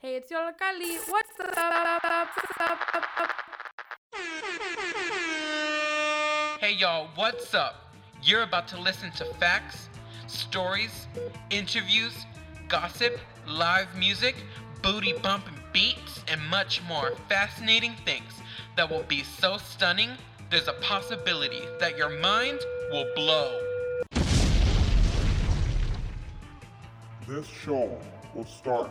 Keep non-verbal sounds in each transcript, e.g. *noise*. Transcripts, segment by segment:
Hey, it's Yollocalli. What's up? Hey y'all, what's up? You're about to listen to facts, stories, interviews, gossip, live music, booty bumping beats, and much more fascinating things that will be so stunning, there's a possibility that your mind will blow. This show will start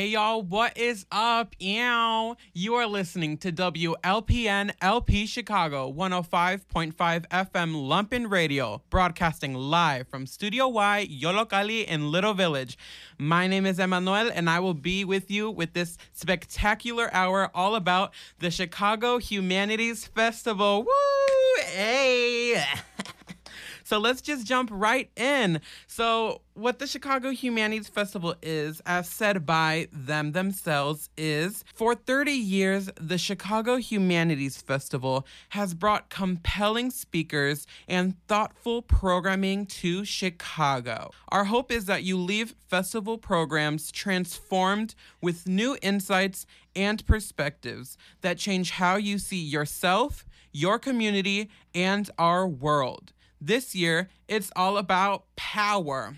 Hey y'all, what is up? Ew. You are listening to WLPN LP Chicago 105.5 FM Lumpen Radio, broadcasting live from Studio Y, Yollocalli in Little Village. My name is Emmanuel, and I will be with you with this spectacular hour all about the Chicago Humanities Festival. Woo! Hey! *laughs* So let's just jump right in. So, what the Chicago Humanities Festival is, as said by them themselves, is for 30 years, the Chicago Humanities Festival has brought compelling speakers and thoughtful programming to Chicago. Our hope is that you leave festival programs transformed with new insights and perspectives that change how you see yourself, your community, and our world. This year, it's all about power.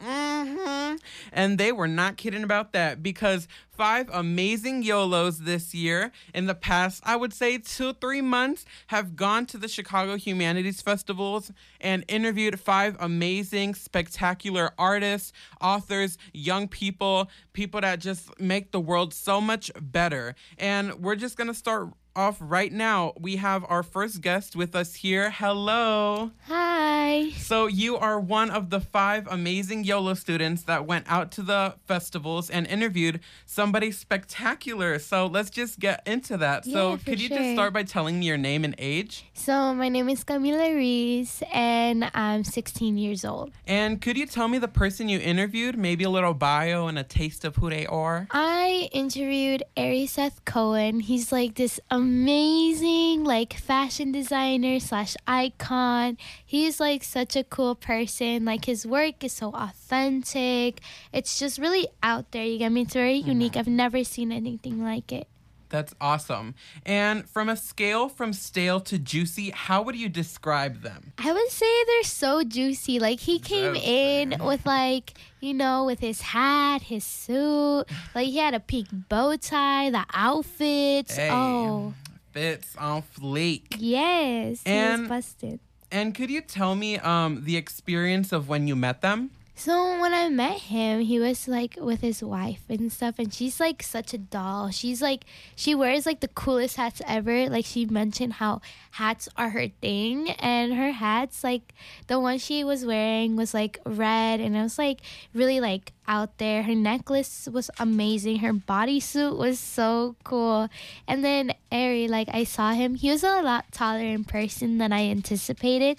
hmm And they were not kidding about that because five amazing YOLOs this year, in the past, I would say two, three months, have gone to the Chicago Humanities Festivals and interviewed five amazing, spectacular artists, authors, young people, people that just make the world so much better. And we're just going to start off right now. We have our first guest with us here. Hello. Hi. So, you are one of the five amazing YOLO students that went out to the festivals and interviewed somebody spectacular. So, let's just get into that. so, Yeah, for could you just start by telling me your name and age? So my name is Camila Reese and I'm 16 years old. And could you tell me the person you interviewed? Maybe a little bio and a taste of who they are? I interviewed Ari Seth Cohen. He's like this amazing like fashion designer slash icon. He's like such a cool person. Like his work is so authentic. It's just really out there. You get me? It's very mm-hmm. unique. I've never seen anything like it. That's awesome. And from a scale from stale to juicy, how would you describe them? I would say they're so juicy. Like he came in with like, you know, with his hat, his suit, like he had a pink bow tie, the outfits. Hey. Oh, Fits on fleek. yes. he And- was busted. And could you tell me um, the experience of when you met them? So when I met him, he was like with his wife and stuff, and she's like such a doll. She's like she wears like the coolest hats ever. Like she mentioned how hats are her thing, and her hats like the one she was wearing was like red, and it was like really like out there. Her necklace was amazing. Her bodysuit was so cool. And then Ari, like I saw him, he was a lot taller in person than I anticipated,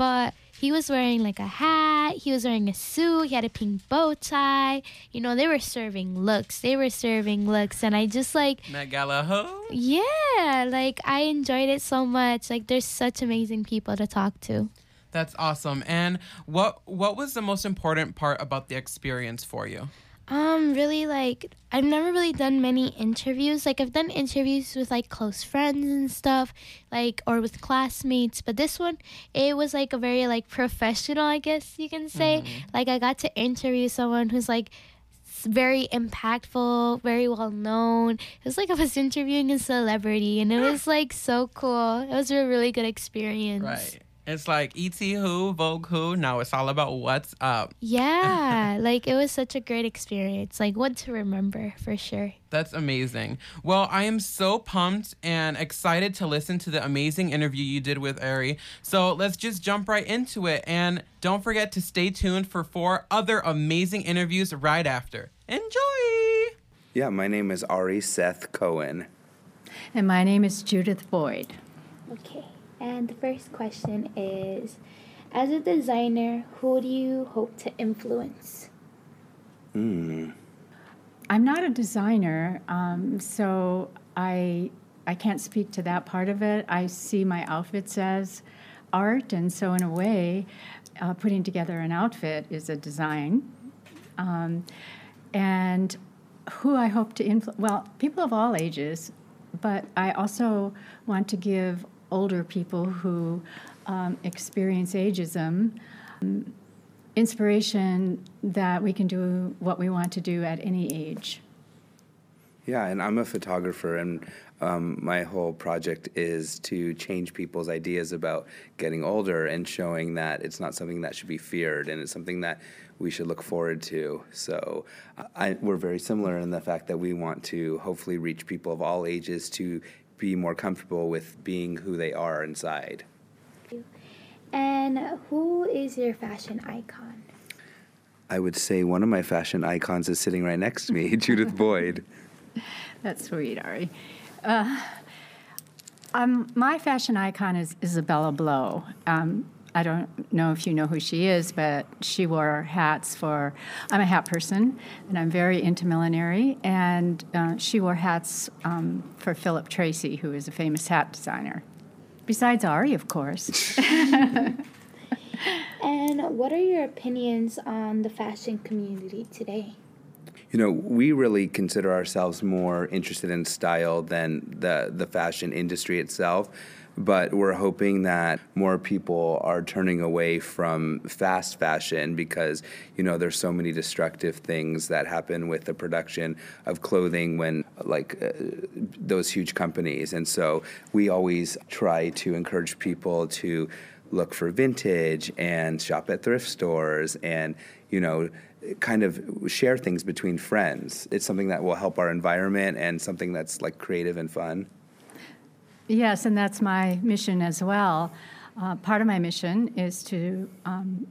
but he was wearing like a hat, he was wearing a suit, he had a pink bow tie. You know, they were serving looks. They were serving looks and I just like Met Gala ho? yeah, like I enjoyed it so much. Like there's such amazing people to talk to. That's awesome. And what what was the most important part about the experience for you? Um, really like I've never really done many interviews. Like I've done interviews with like close friends and stuff, like or with classmates. But this one, it was like a very like professional, I guess you can say. Like I got to interview someone who's like very impactful, very well known. It was like I was interviewing a celebrity, and it *gasps* was like so cool. It was a really good experience. Right. It's like ET who, Vogue who. Now it's all about what's up. Yeah, *laughs* like it was such a great experience. Like one to remember for sure. That's amazing. Well, I am so pumped and excited to listen to the amazing interview you did with Ari. So let's just jump right into it. And don't forget to stay tuned for four other amazing interviews right after. Enjoy! Yeah, my name is Ari Seth Cohen. And my name is Judith Boyd. Okay. And the first question is As a designer, who do you hope to influence? Mm. I'm not a designer, um, so I I can't speak to that part of it. I see my outfits as art, and so in a way, uh, putting together an outfit is a design. Um, and who I hope to influence, well, people of all ages, but I also want to give older people who um, experience ageism um, inspiration that we can do what we want to do at any age. Yeah, and I'm a photographer, and um, my whole project is to change people's ideas about getting older and showing that it's not something that should be feared and it's something that we should look forward to. So I, we're very similar in the fact that we want to hopefully reach people of all ages to be more comfortable with being who they are inside. And who is your fashion icon? I would say one of my fashion icons is sitting right next to me, *laughs* Judith Boyd. *laughs* That's sweet, Ari. Uh, um, my fashion icon is Isabella Blow. Um, I don't know if you know who she is, but she wore hats for. I'm a hat person, and I'm very into millinery. And uh, she wore hats um, for Philip Treacy, who is a famous hat designer. Besides Ari, of course. *laughs* *laughs* and what are your opinions on the fashion community today? You know, we really consider ourselves more interested in style than the the fashion industry itself. But we're hoping that more people are turning away from fast fashion because, you know, there's so many destructive things that happen with the production of clothing when, like, uh, those huge companies. And so we always try to encourage people to look for vintage and shop at thrift stores and, you know, kind of share things between friends. It's something that will help our environment and something that's like creative and fun. Yes, and that's my mission as well. Uh, part of my mission is to um,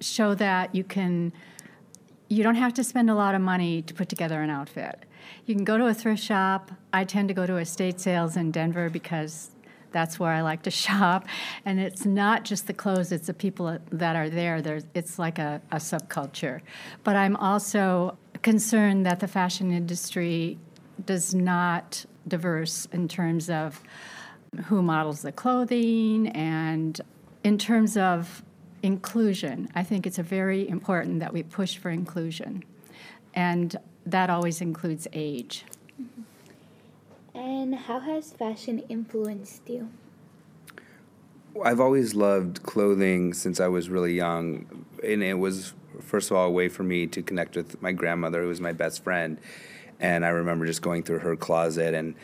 show that you can, you don't have to spend a lot of money to put together an outfit. You can go to a thrift shop. I tend to go to estate sales in Denver because that's where I like to *laughs* shop. And it's not just the clothes, it's the people that are there. There's, it's like a, a subculture. But I'm also concerned that the fashion industry does not diverse in terms of who models the clothing and in terms of inclusion. I think it's a very important that we push for inclusion. And that always includes age. And how has fashion influenced you? I've always loved clothing since I was really young. And it was, first of all, a way for me to connect with my grandmother, who was my best friend. And I remember just going through her closet and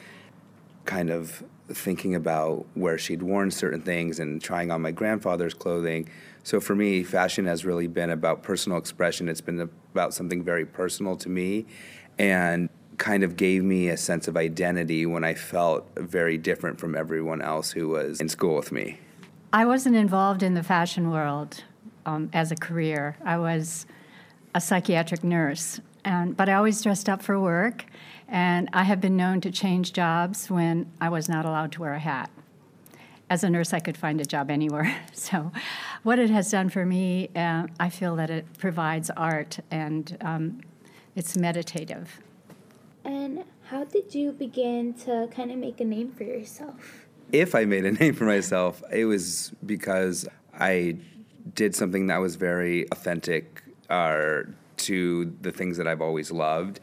kind of thinking about where she'd worn certain things and trying on my grandfather's clothing. So for me, fashion has really been about personal expression. It's been about something very personal to me and kind of gave me a sense of identity when I felt very different from everyone else who was in school with me. I wasn't involved in the fashion world um, as a career. I was a psychiatric nurse, and, but I always dressed up for work, and I have been known to change jobs when I was not allowed to wear a hat. As a nurse, I could find a job anywhere. *laughs* So, what it has done for me, uh, I feel that it provides art and um, it's meditative. And how did you begin to kind of make a name for yourself? If I made a *laughs* name for myself, it was because I did something that was very authentic uh, to the things that I've always loved.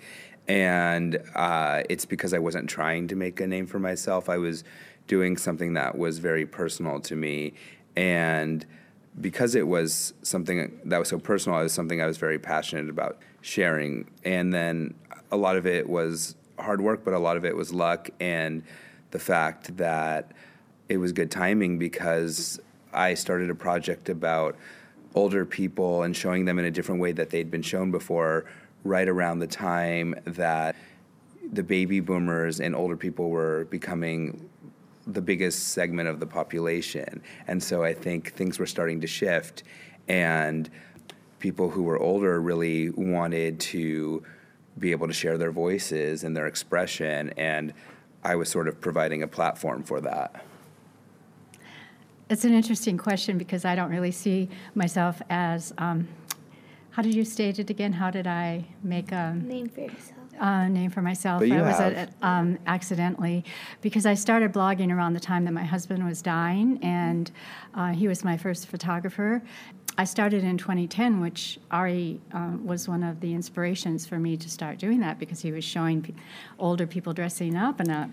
And uh, it's because I wasn't trying to make a name for myself. I was doing something that was very personal to me. And because it was something that was so personal, it was something I was very passionate about sharing. And then a lot of it was hard work, but a lot of it was luck and the fact that it was good timing because I started a project about older people and showing them in a different way that they'd been shown before right around the time that the baby boomers and older people were becoming the biggest segment of the population. And so I think things were starting to shift, and people who were older really wanted to be able to share their voices and their expression, and I was sort of providing a platform for that. It's an interesting question because I don't really see myself as. Um, how did you state it again? How did I make a Name for yourself. uh, name for myself? But you I was have. at- um, accidentally because I started blogging around the time that my husband was dying, and uh, he was my first photographer. I started in 2010, which Ari um, was one of the inspirations for me to start doing that because he was showing pe- older people dressing up, and uh,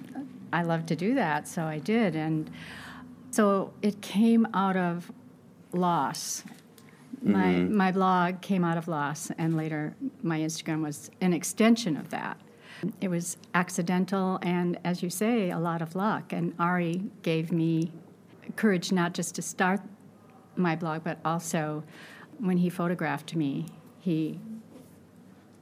I love to do that, so I did. And so it came out of loss. My, mm-hmm. my blog came out of loss, and later my Instagram was an extension of that. It was accidental, and as you say, a lot of luck. And Ari gave me courage not just to start my blog, but also when he photographed me, he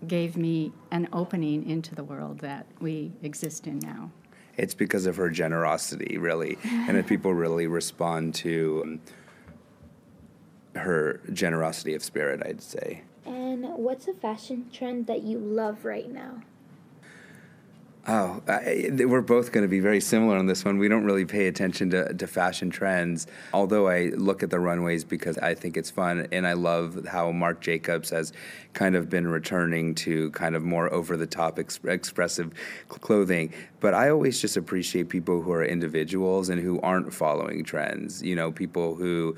gave me an opening into the world that we exist in now. It's because of her generosity, really, and if people really respond to her generosity of spirit, I'd say. And what's a fashion trend that you love right now? Oh, I, we're both going to be very similar on this one. We don't really pay attention to, to fashion trends, although I look at the runways because I think it's fun. And I love how Marc Jacobs has kind of been returning to kind of more over the top ex- expressive clothing. But I always just appreciate people who are individuals and who aren't following trends. You know, people who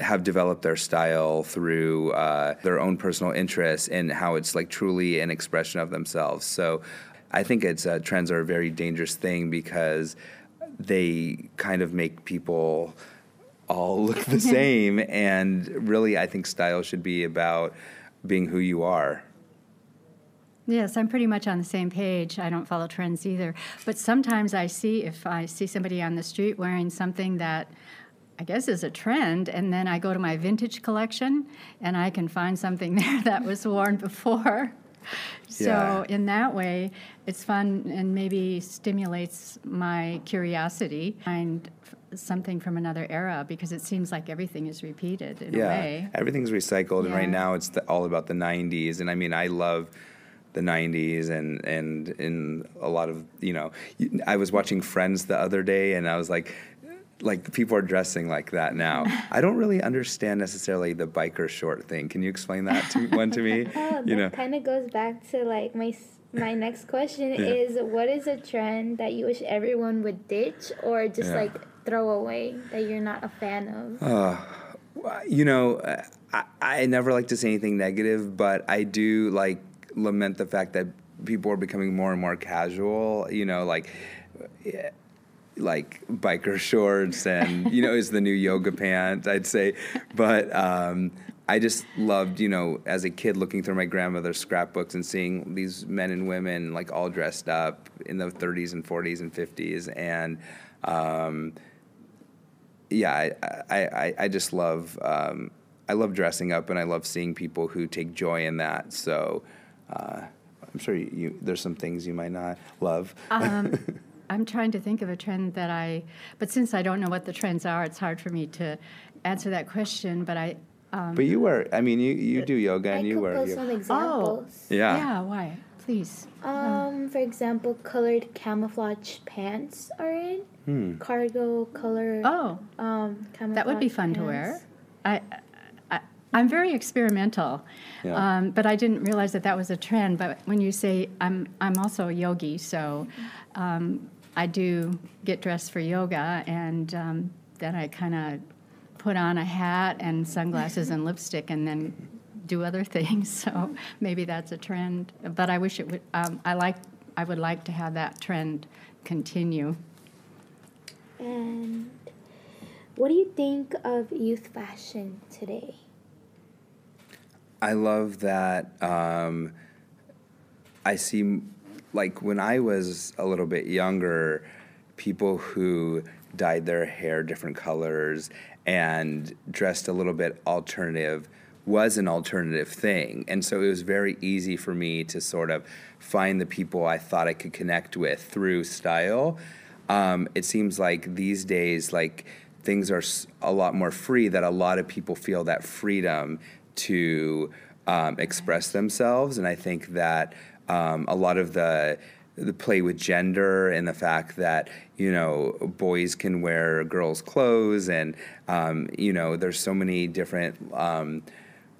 have developed their style through uh, their own personal interests and how it's like truly an expression of themselves. So I think it's uh, trends are a very dangerous thing because they kind of make people all *laughs* look the *laughs* same. And really, I think style should be about being who you are. Yes, I'm pretty much on the same page. I don't follow trends either. But sometimes I see if I see somebody on the street wearing something that I guess is a trend, and then I go to my vintage collection and I can find something *laughs* there that was worn before. *laughs* So, Yeah. in that way, it's fun and maybe stimulates my curiosity. Find something from another era because it seems like everything is repeated in a way. everything's recycled, and right now it's the, all about the '90s. And I mean, I love the '90s, and and in a lot of you know, I was watching Friends the other day, and I was like. Like people are dressing like that now. *laughs* I don't really understand necessarily the biker short thing. Can you explain that to one to me? *laughs* Oh, you know, that kind of goes back to like my my next question Yeah. is what is a trend that you wish everyone would ditch or just Yeah. like throw away that you're not a fan of? you know, uh, I, I never like to say anything negative, but I do like lament the fact that people are becoming more and more casual. You know, like. eh, Like biker shorts, and you know, is the new yoga pants I'd say. But um, I just loved, you know, as a kid looking through my grandmother's scrapbooks and seeing these men and women like all dressed up in the 30s and 40s and 50s, and um, yeah, I, I, I, just love um, I love dressing up, and I love seeing people who take joy in that. So uh, I'm sure you, you there's some things you might not love. *laughs* I'm trying to think of a trend that I, but since I don't know what the trends are, it's hard for me to answer that question. But I, um, but you were, I mean, you, you do yoga, I and you could wear. post you- some examples. Oh, yeah. yeah, why? Please. Um, for example, colored camouflage pants are in. Hmm. Cargo color. Oh, Um, camouflage that would be fun to wear. I, I, I'm very experimental, Yeah. um, but I didn't realize that that was a trend. But when you say I'm, I'm also a yogi, so um, I do get dressed for yoga, and um, then I kind of put on a hat and sunglasses and lipstick, and then do other *laughs* things. So maybe that's a trend. But I wish it would. Um, I like. I would like to have that trend continue. And what do you think of youth fashion today? I love that. Um, I see, like when I was a little bit younger, people who dyed their hair different colors and dressed a little bit alternative was an alternative thing. And so it was very easy for me to sort of find the people I thought I could connect with through style. Um, it seems like these days, like things are a lot more free, that a lot of people feel that freedom to um, express themselves. And I think that um, a lot of the the play with gender and the fact that you know boys can wear girls' clothes, and um, you know there's so many different um,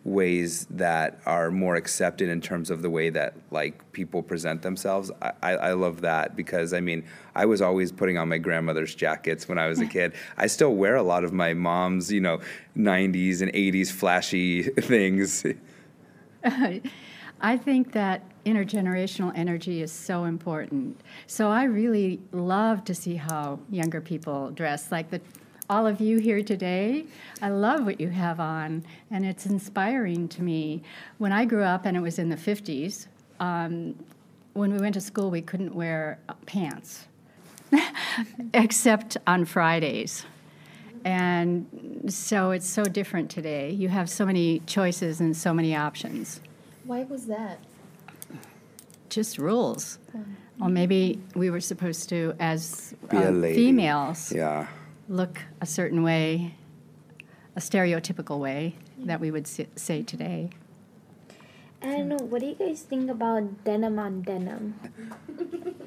ways that are more accepted in terms of the way that like people present themselves. I, I, I love that because I mean I was always putting on my grandmother's jackets when I was a *laughs* kid. I still wear a lot of my mom's you know 90s and 80s flashy *laughs* things. *laughs* I think that intergenerational energy is so important. So I really love to see how younger people dress. Like the all of you here today, I love what you have on, and it's inspiring to me. When I grew up, and it was in the 50s, um, when we went to school, we couldn't wear pants, *laughs* except on Fridays. And so it's so different today. You have so many choices and so many options Why was that? just rules. Or maybe we were supposed to, as Be a uh, females, Yeah. look a certain way, a stereotypical way that we would say today. And what do you guys think about denim on denim?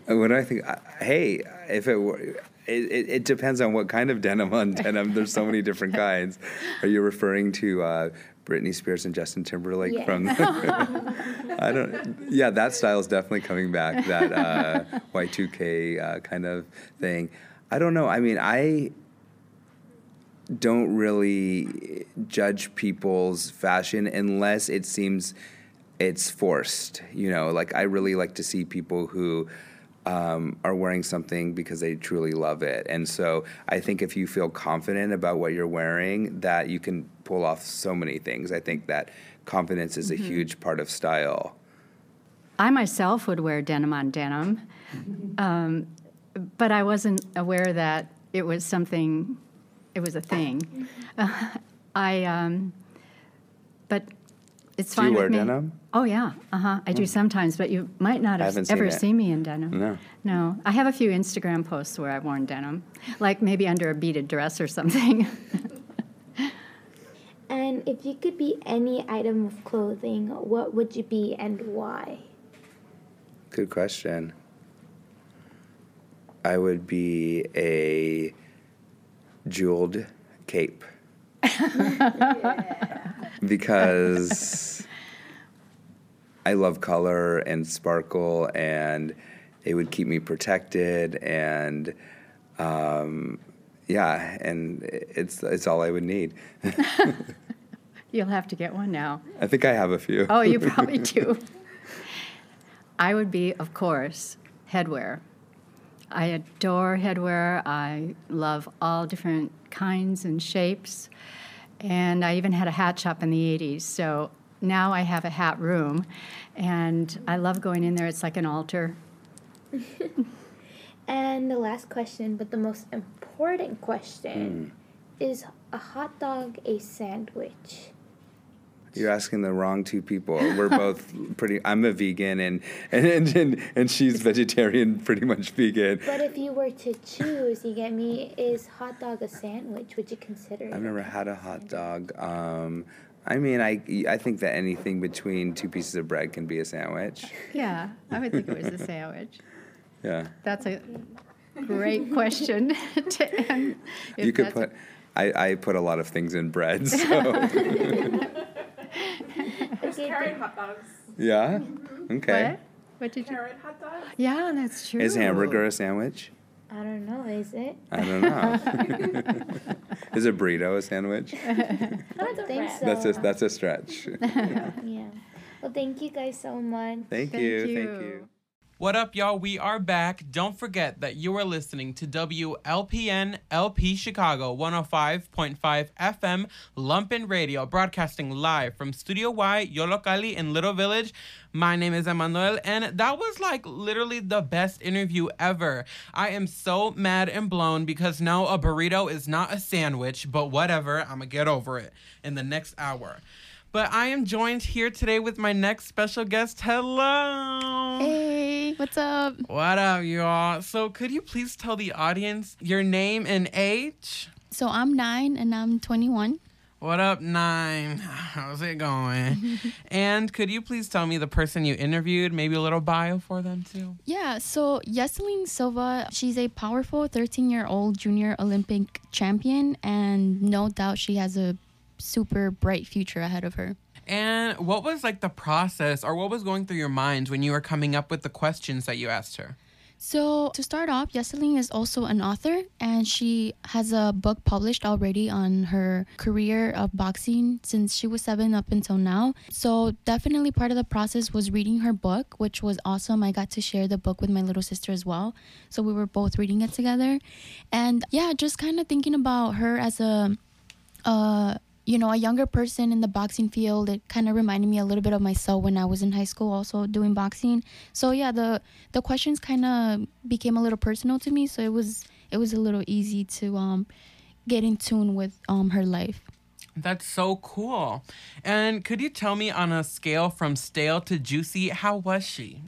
Uh, What do I think? Uh, Hey, if it were, it, it, it depends on what kind of denim on denim. There's so many different *laughs* kinds. Are you referring to uh, Britney Spears and Justin Timberlake Yeah. from? *laughs* I don't. Yeah, that style is definitely coming back. That uh, *laughs* Y2K uh, kind of thing. I don't know. I mean, I don't really judge people's fashion unless it seems it's forced. You know, like I really like to see people who um, are wearing something because they truly love it. And so I think if you feel confident about what you're wearing, that you can pull off so many things. I think that confidence is a huge part of style. I myself would wear denim on denim, um, but I wasn't aware that it was something, it was a thing. *laughs* *laughs* I, um, but it's Do you fine wear with me. denim? Oh yeah, uh huh. I do sometimes, but you might not have haven't seen ever seen me in denim. No. No, I have a few Instagram posts where I've worn denim, like maybe under a beaded dress or something. *laughs* And if you could be any item of clothing, what would you be and why? Good question. I would be a jeweled cape. *laughs* because I love color and sparkle, and it would keep me protected, and um, yeah, and it's it's all I would need. *laughs* You'll have to get one now. I think I have a few. Oh, you *laughs* probably do. I would be, of course, headwear. I adore headwear. I love all different kinds and shapes. And I even had a hat shop in the 80s. So now I have a hat room. And I love going in there. It's like an altar. *laughs* And the last question, but the most important question, hmm. is a hot dog a sandwich? You're asking the wrong two people. We're *laughs* both pretty. I'm a vegan, and and and, and, and she's vegetarian, pretty much vegan. But if you were to choose, you get me, is hot dog a sandwich? Would you consider? I've never had a hot dog. Um, I mean, I I think that anything between two pieces of bread can be a sandwich. Yeah, I would think it was a *laughs* sandwich. Yeah, That's a great question *laughs* to end. you could put. I, I put a lot of things in bread, so Okay, Carrot hot dogs. yeah. Mm-hmm. Okay. What? What did you? Carrot hot dogs. Yeah, that's true. Is hamburger a sandwich? I don't know, is it? I don't know. *laughs* Is a burrito a sandwich? I don't think so. That's a that's a stretch. *laughs* Yeah. Well, thank you guys so much. Thank, Thank you. Thank you. What up, y'all? We are back. Don't forget that you are listening to WLPN LP Chicago 105.5 FM Lumpen Radio, broadcasting live from Studio Y, Yollocalli in Little Village. My name is Emmanuel, and that was like literally the best interview ever. I am so mad and blown because now a burrito is not a sandwich, but whatever. I'm gonna get over it in the next hour. But I am joined here today with my next special guest. Hello. What's up? What up, y'all? So, could you please tell the audience your name and age? So I'm nine and I'm 21. What up, Nine? *sighs* How's it going? *laughs* and could you please tell me the person you interviewed, maybe a little bio for them too? Yeah, so Jesselyn Silva, she's a powerful 13 year old junior Olympic champion, and no doubt she has a super bright future ahead of her. And what was like the process or what was going through your mind when you were coming up with the questions that you asked her? So, to start off, Jesselyn is also an author and she has a book published already on her career of boxing since she was seven up until now. So, definitely part of the process was reading her book, which was awesome. I got to share the book with my little sister as well. So, we were both reading it together. And yeah, just kind of thinking about her as a, uh, you know, a younger person in the boxing field. It kind of reminded me a little bit of myself when I was in high school, also doing boxing. So yeah, the the questions kind of became a little personal to me. So it was it was a little easy to um, get in tune with um, her life. That's so cool. And could you tell me on a scale from stale to juicy, how was she?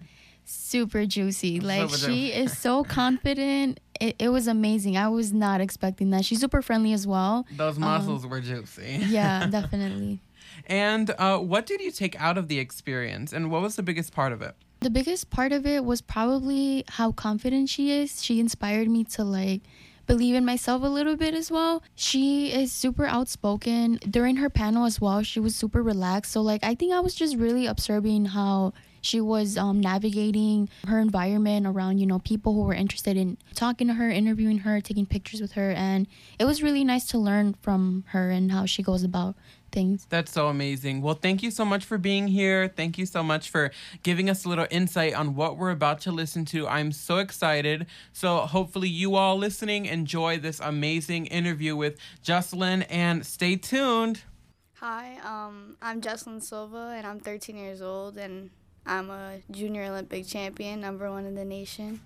Super juicy. Like she is so *laughs* confident. It, it was amazing. I was not expecting that. She's super friendly as well. Those muscles were juicy. Yeah, *laughs* definitely. And uh, what did you take out of the experience and what was the biggest part of it? The biggest part of it was probably how confident she is. She inspired me to like believe in myself a little bit as well. She is super outspoken. During her panel as well, she was super relaxed. So like I think I was just really observing how she was um, navigating her environment around you know people who were interested in talking to her interviewing her taking pictures with her and it was really nice to learn from her and how she goes about things That's so amazing. Well, thank you so much for being here. Thank you so much for giving us a little insight on what we're about to listen to. I'm so excited. So, hopefully, you all listening enjoy this amazing interview with Jocelyn and stay tuned. Hi, um, I'm Jesselyn Silva, and I'm 13 years old, and I'm a junior Olympic champion, number one in the nation.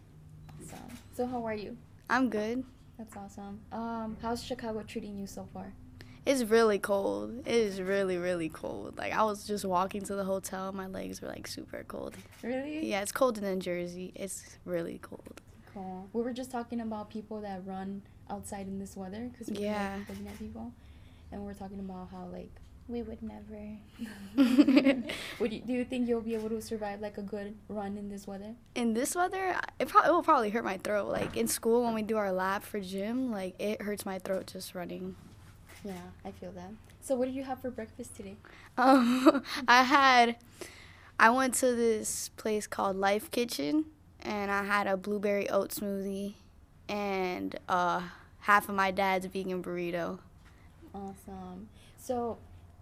Awesome. So how are you? I'm good. That's awesome. Um, how's Chicago treating you so far? It's really cold. It is really, really cold. Like, I was just walking to the hotel, my legs were like super cold. Really? Yeah, it's colder than Jersey. It's really cold. Cool. We were just talking about people that run outside in this weather because we Yeah. were like, looking at people, and we are talking about how like We would never. *laughs* would you, do you think you'll be able to survive like a good run in this weather? in this weather, it, pro- it will probably hurt my throat. Like, in school, when we do our lap for gym, like, it hurts my throat just running. Yeah, I feel that. So what did you have for breakfast today? Um, *laughs* I had, I went to this place called Life Kitchen, and I had a blueberry oat smoothie, and uh, half of my dad's vegan burrito. Awesome. So,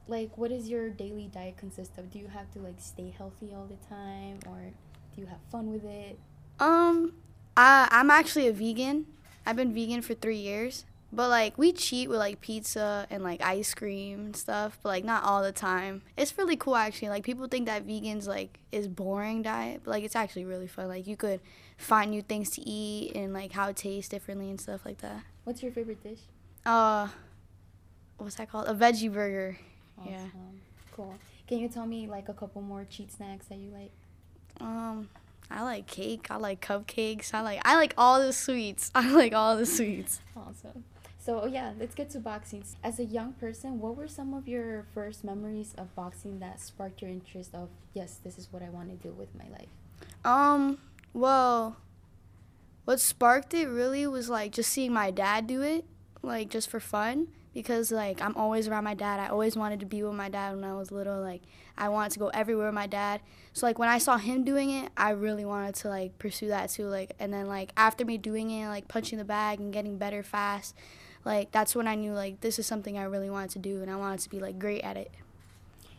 like, what does your daily diet consist of? Do you have to like stay healthy all the time, or do you have fun with it? Um, I I'm actually a vegan. I've been vegan for three years, but like we cheat with like pizza and like ice cream and stuff, but like not all the time. It's really cool actually. Like people think that vegans like is boring diet, but like it's actually really fun. Like you could find new things to eat and like how it tastes differently and stuff like that. What's your favorite dish? Uh, what's that called? A veggie burger. Awesome. Yeah. Cool. Can you tell me like a couple more cheat snacks that you like? Um, I like cake. I like cupcakes. I like I like all the sweets. *laughs* I like all the sweets. Awesome. So oh yeah, let's get to boxing. As a young person, what were some of your first memories of boxing that sparked your interest of yes, this is what I want to do with my life? Um, well, what sparked it really was like just seeing my dad do it, like just for fun. Because like I'm always around my dad. I always wanted to be with my dad when I was little. Like I wanted to go everywhere with my dad. So like when I saw him doing it, I really wanted to like pursue that too. Like and then like after me doing it, like punching the bag and getting better fast, like that's when I knew like this is something I really wanted to do and I wanted to be like great at it.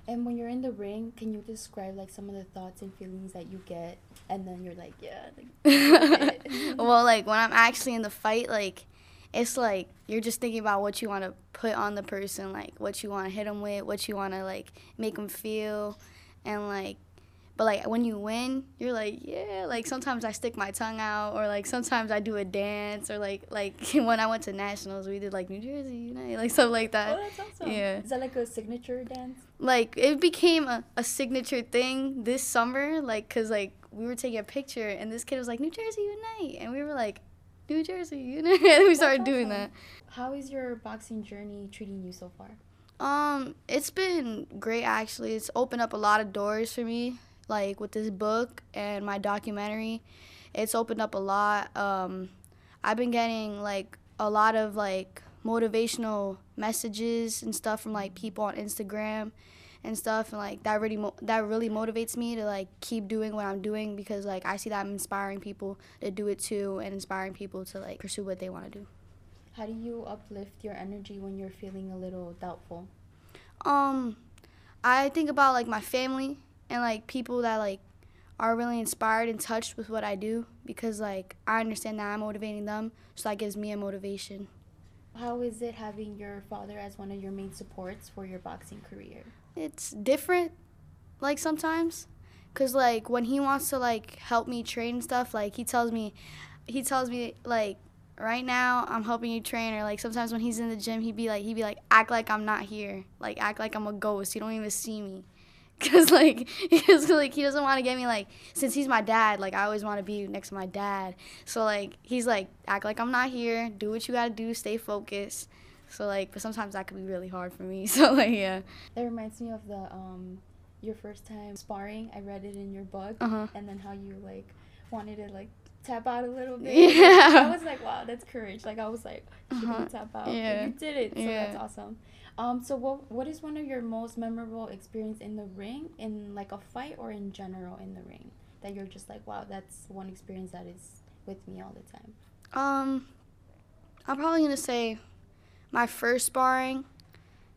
And when you're in the ring, can you describe like some of the thoughts and feelings that you get, and then you're like, yeah, like, *laughs* well, like when I'm actually in the fight, like it's like you're just thinking about what you want to put on the person, like what you want to hit them with, what you want to like make them feel, and like. But like when you win, you're like, yeah. Like sometimes I stick my tongue out, or like sometimes I do a dance, or like like *laughs* when I went to nationals, we did like New Jersey United, like stuff like that. oh, that's awesome. Yeah. Is that like a signature dance? Like it became a, a signature thing this summer, like cause like we were taking a picture and this kid was like New Jersey Unite, and we were like New Jersey and *laughs* we started doing that. How is your boxing journey treating you so far? Um, it's been great actually. It's opened up a lot of doors for me, like with this book and my documentary. It's opened up a lot. Um, I've been getting like a lot of like motivational messages and stuff from like people on Instagram and stuff and like that really mo- that really motivates me to like keep doing what I'm doing because like I see that I'm inspiring people to do it too and inspiring people to like pursue what they want to do. How do you uplift your energy when you're feeling a little doubtful? Um, I think about like my family and like people that like are really inspired and touched with what I do because like I understand that I'm motivating them, so that gives me a motivation. How is it having your father as one of your main supports for your boxing career? It's different, like sometimes, cause like when he wants to like help me train stuff, like he tells me, he tells me like right now I'm helping you train or like sometimes when he's in the gym he'd be like he'd be like act like I'm not here. Like act like I'm a ghost. You don't even see me. *laughs* Because like *laughs* because like he doesn't want to get me like since he's my dad like I always want to be next to my dad. So like he's like act like I'm not here. Do what you gotta do. Stay focused so like but sometimes that could be really hard for me *laughs* so like yeah That reminds me of the um your first time sparring. I read it in your book, Uh-huh. and then how you like wanted to like tap out a little bit. *laughs* Yeah. I was like, wow, that's courage. Like I was like, should Uh-huh. tap out? Yeah. you did it, so Yeah. that's awesome. Um, so what what is one of your most memorable experience in the ring, in like a fight or in general in the ring, that you're just like, wow, that's one experience that is with me all the time. Um, I'm probably gonna say my first sparring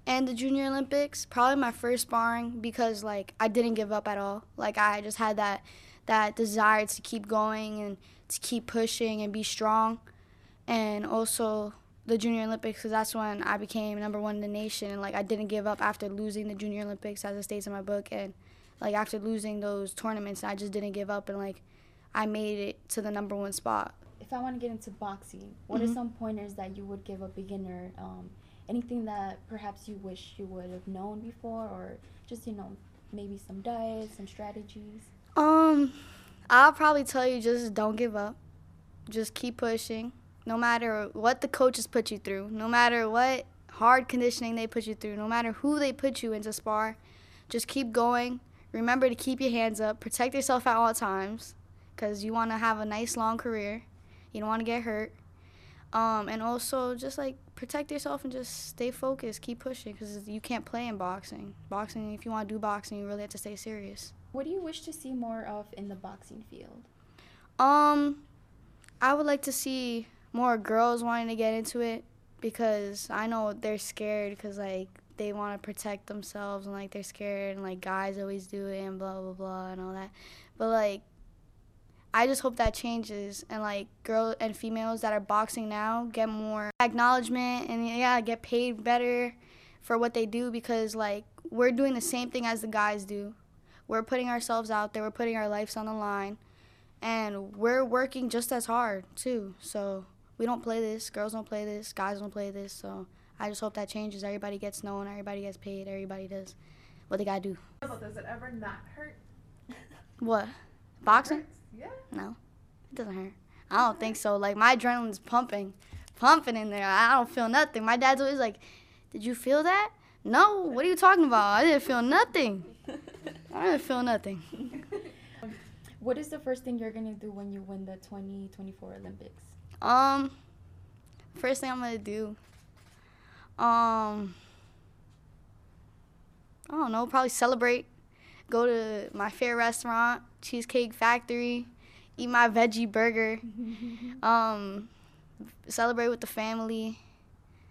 and the Junior Olympics. Probably my first sparring because like I didn't give up at all. Like I just had that that desire to keep going and to keep pushing and be strong. And also the Junior Olympics because that's when I became number one in the nation. And like I didn't give up after losing the Junior Olympics as it states in my book. And like after losing those tournaments, I just didn't give up and like I made it to the number one spot. If I want to get into boxing, what Mhm. are some pointers that you would give a beginner? Um, anything that perhaps you wish you would have known before, or just you know maybe some diets, some strategies. Um, I'll probably tell you just don't give up. Just keep pushing. No matter what the coaches put you through, no matter what hard conditioning they put you through, no matter who they put you into spar, just keep going. Remember to keep your hands up. Protect yourself at all times because you want to have a nice long career. You don't want to get hurt. Um, and also just like protect yourself and just stay focused. Keep pushing because you can't play in boxing. Boxing, if you want to do boxing, you really have to stay serious. What do you wish to see more of in the boxing field? Um, I would like to see more girls wanting to get into it because I know they're scared because like they want to protect themselves and like they're scared and like guys always do it and blah blah blah and all that. But like I just hope that changes and like girls and females that are boxing now get more acknowledgement and yeah, get paid better for what they do because like we're doing the same thing as the guys do. We're putting ourselves out there, we're putting our lives on the line and we're working just as hard too. So we don't play this, girls don't play this, guys don't play this. So I just hope that changes. Everybody gets known, everybody gets paid, everybody does what they gotta do. Does it ever not hurt? What? Boxing? Yeah. No, it doesn't hurt. I don't think so. Like my adrenaline's pumping, pumping in there. I don't feel nothing. My dad's always like, "Did you feel that?" No. What are you talking about? I didn't feel nothing. *laughs* I didn't feel nothing. *laughs* What is the first thing you're gonna do when you win the 2024 Olympics? Um, first thing I'm gonna do, um, I don't know, probably celebrate. Go to my favorite restaurant, Cheesecake Factory, eat my veggie burger, *laughs* um, celebrate with the family,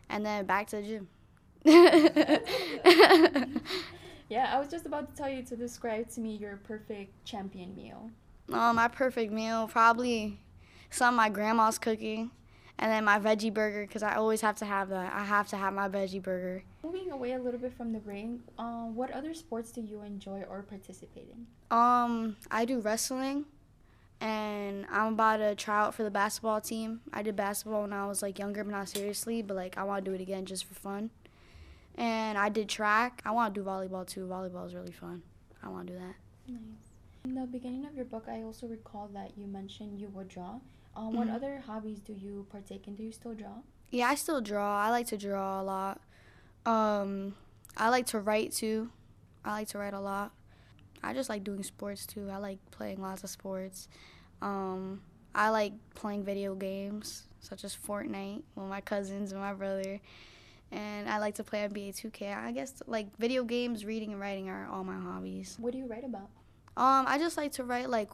and then back to the gym. *laughs* Yeah, I was just about to tell you to describe to me your perfect champion meal. Uh, my perfect meal, probably some of my grandma's cooking, and then my veggie burger because I always have to have that. I have to have my veggie burger. Moving away a little bit from the ring, uh, what other sports do you enjoy or participate in? Um, I do wrestling, and I'm about to try out for the basketball team. I did basketball when I was like younger, but not seriously. But like I want to do it again just for fun. And I did track. I want to do volleyball too. Volleyball is really fun. I want to do that. Nice. In the beginning of your book, I also recall that you mentioned you would draw. Um, What Mhm. other hobbies do you partake in? Do you still draw? Yeah, I still draw. I like to draw a lot. Um, I like to write too. I like to write a lot. I just like doing sports too. I like playing lots of sports. Um, I like playing video games such as Fortnite with my cousins and my brother. And I like to play NBA 2K. I guess like video games, reading and writing are all my hobbies. What do you write about? Um, I just like to write like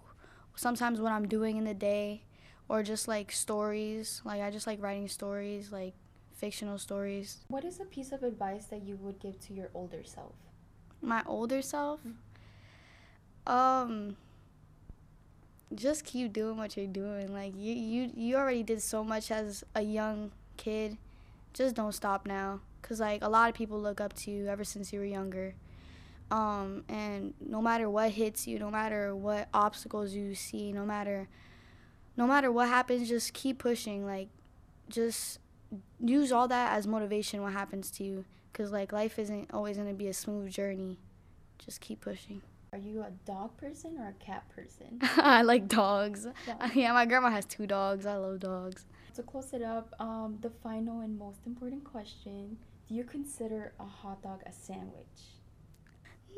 sometimes what I'm doing in the day or just like stories. Like I just like writing stories, like fictional stories. What is a piece of advice that you would give to your older self? My older self? Um just keep doing what you're doing. Like you you you already did so much as a young kid. Just don't stop now cuz like a lot of people look up to you ever since you were younger. Um and no matter what hits you, no matter what obstacles you see, no matter no matter what happens, just keep pushing. Like just use all that as motivation what happens to you cuz like life isn't always going to be a smooth journey. Just keep pushing. Are you a dog person or a cat person? *laughs* I like dogs. Dogs. *laughs* Yeah, my grandma has two dogs. I love dogs. To close it up, um, the final and most important question: Do you consider a hot dog a sandwich?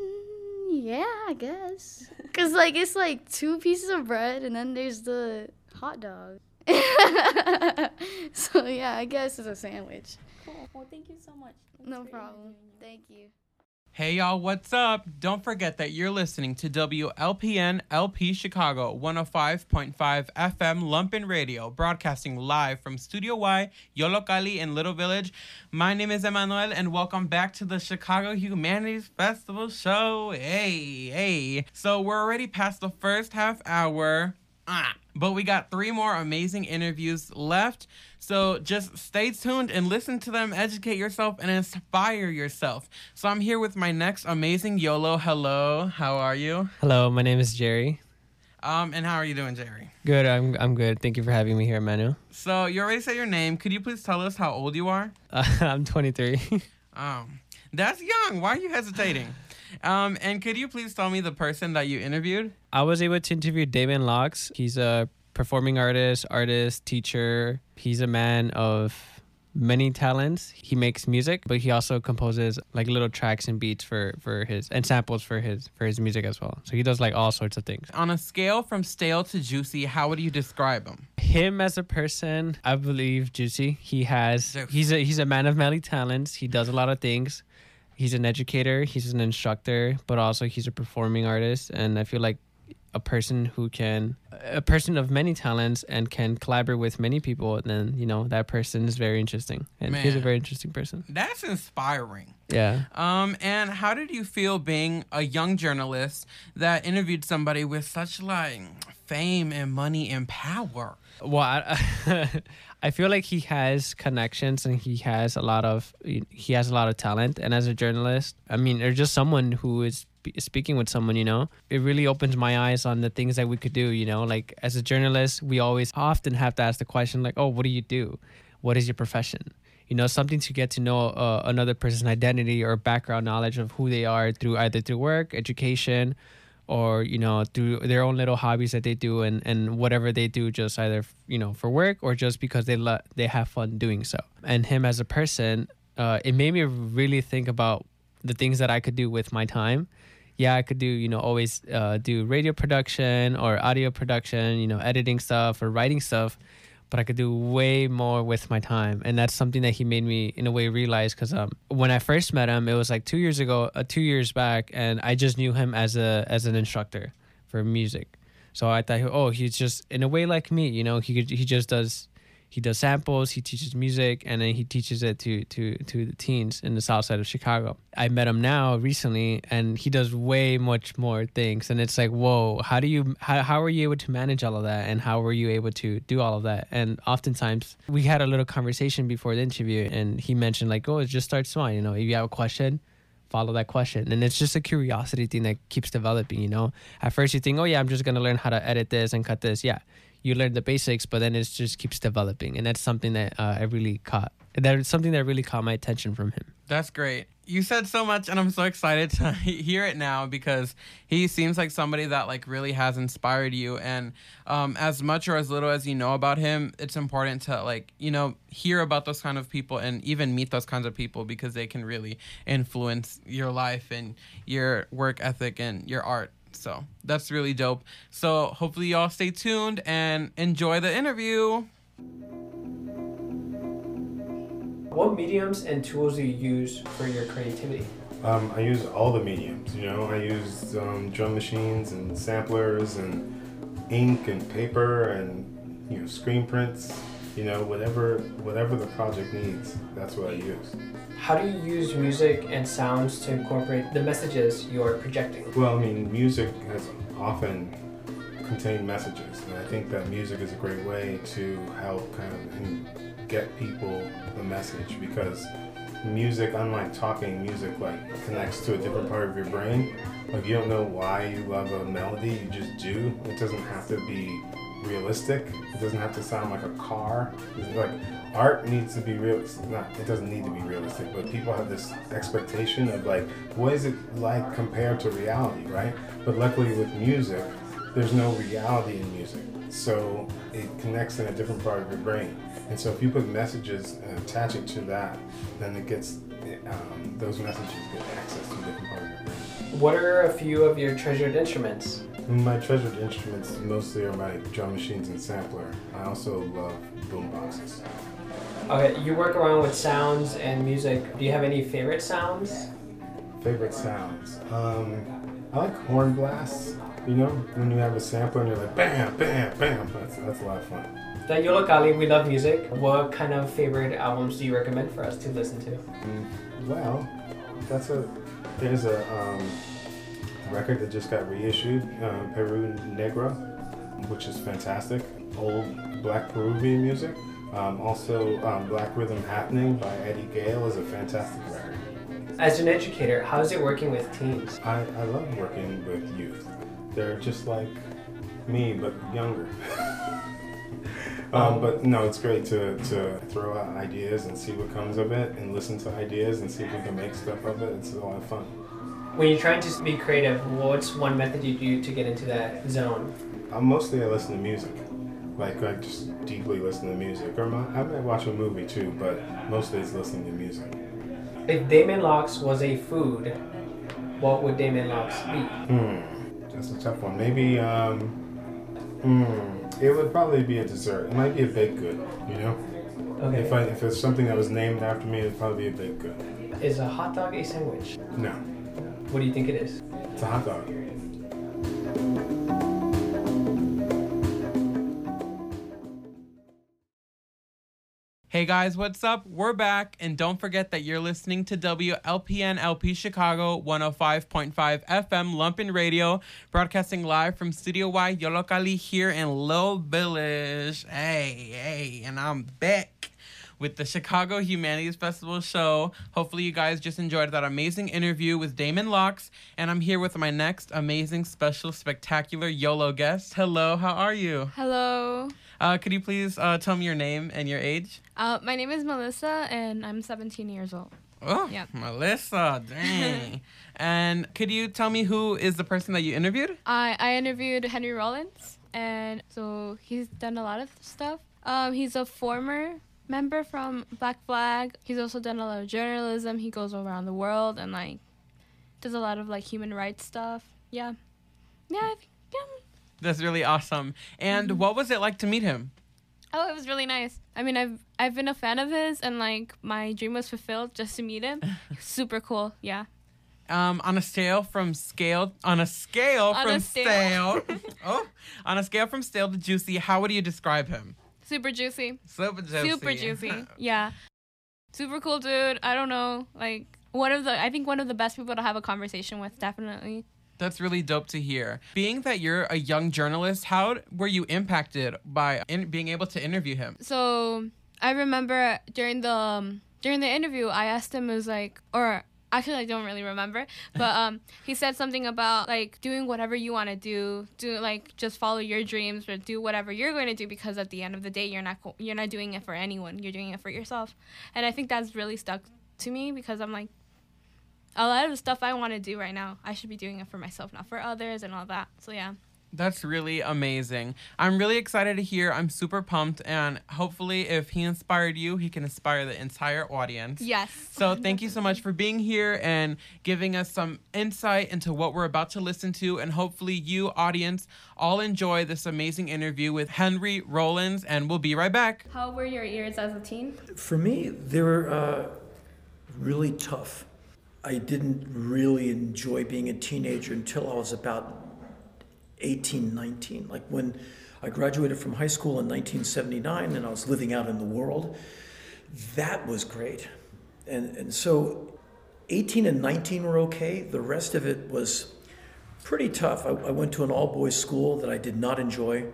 Mm, yeah, I guess. Cause like it's like two pieces of bread and then there's the hot dog. *laughs* so yeah, I guess it's a sandwich. Cool. Well, thank you so much. Was No problem. Thank you. Hey y'all, what's up? Don't forget that you're listening to WLPN LP Chicago 105.5 FM Lumpen Radio, broadcasting live from Studio Y, Yollocalli in Little Village. My name is Emmanuel, and welcome back to the Chicago Humanities Festival show. Hey, hey. So we're already past the first half hour. Ah, but we got three more amazing interviews left. So just stay tuned and listen to them, educate yourself, and inspire yourself. So I'm here with my next amazing YOLO. Hello, how are you? Hello, my name is Jerry. Um, and how are you doing, Jerry? Good, I'm I'm good. Thank you for having me here, Manu. So you already said your name. Could you please tell us how old you are? Uh, *laughs* I'm 23. *laughs* Um, that's young. Why are you hesitating? Um, and could you please tell me the person that you interviewed? I was able to interview Damon Locks. He's a performing artist, artist, teacher. He's a man of many talents. He makes music, but he also composes like little tracks and beats for for his and samples for his for his music as well. So he does like all sorts of things. On a scale from stale to juicy, how would you describe him? Him as a person, I believe Juicy. He has he's a he's a man of many talents. He does a lot of things. He's an educator, he's an instructor, but also he's a performing artist and I feel like a person who can a person of many talents and can collaborate with many people then you know that person is very interesting. And he's a very interesting person. That's inspiring. yeah. Um, and how did you feel being a young journalist that interviewed somebody with such like fame and money and power? well I, *laughs* I feel like he has connections and he has a lot of he has a lot of talent. And as a journalist i mean or just someone who is spe- speaking with someone you know it really opens my eyes on the things that we could do you know? Like as a journalist we always often have to ask the question like oh what do you do? What is your profession? You know something to get to know uh, another person's identity or background knowledge of who they are through either through work education or you know through their own little hobbies that they do and and whatever they do just either you know for work or just because they lo- they have fun doing so. And him as a person uh, it made me really think about the things that i could do with my time yeah i could do you know always uh, do radio production or audio production you know editing stuff or writing stuff but I could do way more with my time, and that's something that he made me in a way realize. Because um, when I first met him, it was like two years ago, uh, two years back, and I just knew him as a as an instructor for music. So I thought, oh, he's just in a way like me, you know. He could, he just does he does samples, he teaches music, and then he teaches it to to to the teens in the south side of Chicago. I met him now recently, and he does way much more things. And it's like, whoa, how do you how how are you able to manage all of that, and how were you able to do all of that? And oftentimes we had a little conversation before the interview, and he mentioned like, oh, it just starts small. You know, if you have a question, follow that question and it's just a curiosity thing that keeps developing you know at first you think oh yeah i'm just going to learn how to edit this and cut this yeah you learn the basics but then it just keeps developing. And that's something that uh, i really caught that is something that really caught my attention from him. That's great. you said so much and i'm so excited to *laughs* hear it now because he seems like somebody that like really has inspired you. And um, as much or as little as you know about him it's important to like you know hear about those kind of people and even meet those kinds of people because they can really influence your life and your work ethic and your art so that's really dope so hopefully y'all stay tuned and enjoy the interview What mediums and tools do you use for your creativity? Um, I use all the mediums. You know, I use um, drum machines and samplers and ink and paper and you know screen prints. You know, whatever whatever the project needs, that's what I use. How do you use music and sounds to incorporate the messages you are projecting? Well, I mean, music has often contained messages, and I think that music is a great way to help kind of get people the message because music, unlike talking, music like connects to a different part of your brain. Like you don't know why you love a melody, you just do. It doesn't have to be realistic. It doesn't have to sound like a car. It's like art needs to be real. It's not. It doesn't need to be realistic, but people have this expectation of like, what is it like compared to reality, right? But luckily with music, there's no reality in music, so it connects in a different part of your brain. And so if you put messages and attach it to that, then it gets um, those messages get access to different part of your brain. What are a few of your treasured instruments? My treasured instruments mostly are my drum machines and sampler. I also love boom boxes. Okay, you work around with sounds and music. Do you have any favorite sounds? Favorite sounds? Um, I like horn blasts. You know, when you have a sampler and you're like bam, bam, bam. That's, that's a lot of fun. At Yollocalli, we love music. What kind of favorite albums do you recommend for us to listen to? Mm, Well, that's a there's a um, record that just got reissued, uh, Perú Negro, which is fantastic. Old Black Peruvian music. Um, also, um, Black Rhythm Happening by Eddie Gale is a fantastic record. As an educator, how is it working with teens? I, I love working with youth. They're just like me, but younger. *laughs* um, but no, it's great to, to throw out ideas and see what comes of it and listen to ideas and see if we can make stuff of it. It's a lot of fun. When you're trying to be creative, what's one method you do to get into that zone? Uh, mostly I listen to music. Like I just deeply listen to music. Or my, I might watch a movie too, but mostly it's listening to music. If Damon Locks was a food, what would Damon Locks be? Hmm, that's a tough one. Maybe um, hmm, it would probably be a dessert. It might be a baked good. You know. Okay. If I if it's something that was named after me, it'd probably be a baked good. Is a hot dog a sandwich? No, What do you think it is? it's a hot dog. Hey guys, what's up? We're back, and don't forget that you're listening to WLPN LP Chicago 105.5 FM Lumpen Radio, broadcasting live from Studio Y Yollocalli here in Low Village. Hey, hey, and I'm back with the Chicago Humanities Festival show. Hopefully, you guys just enjoyed that amazing interview with Damon Locks, and I'm here with my next amazing, special, spectacular YOLO guest. Hello, how are you? Hello. Uh, could you please uh, tell me your name and your age? Uh, my name is Melissa, and I'm 17 years old. Oh, Yeah. Melissa, dang. *laughs* and could you tell me who is the person that you interviewed? I, I interviewed Henry Rollins, and so he's done a lot of stuff. Um, he's a former member from Black Flag. He's also done a lot of journalism. He goes around the world and like does a lot of like human rights stuff. Yeah, yeah, I think, yeah. That's really awesome. And what was it like to meet him? Oh, it was really nice. I mean, I've I've been a fan of his, and like my dream was fulfilled just to meet him. *laughs* Super cool. Yeah. Um, on a scale from scale, on a scale On from a scale. stale, *laughs* oh, on a scale from stale to juicy, how would you describe him? Super juicy. Super juicy. Super juicy. *laughs* Yeah. Super cool dude. I don't know. Like one of the I think one of the best people to have a conversation with, definitely. That's really dope to hear. Being that you're a young journalist, how were you impacted by in- being able to interview him? So I remember during the um, during the interview I asked him was like or actually I don't really remember, but um he said something about like doing whatever you want to do, do like just follow your dreams or do whatever you're going to do because at the end of the day you're not you're not doing it for anyone, you're doing it for yourself. And I think that's really stuck to me because I'm like a lot of the stuff I want to do right now, I should be doing it for myself, not for others and all that. So yeah. That's really amazing. I'm really excited to hear. I'm super pumped. And hopefully, if he inspired you, he can inspire the entire audience. Yes. So, thank you so much for being here and giving us some insight into what we're about to listen to. And hopefully, you, audience, all enjoy this amazing interview with Henry Rollins. And we'll be right back. How were your years as a teen? For me, they were uh, really tough. I didn't really enjoy being a teenager until I was about 18, 19. Like when I graduated from high school in 1979 and I was living out in the world, that was great. And, and so 18 and 19 were okay. The rest of it was pretty tough. I, I went to an all boys school that I did not enjoy,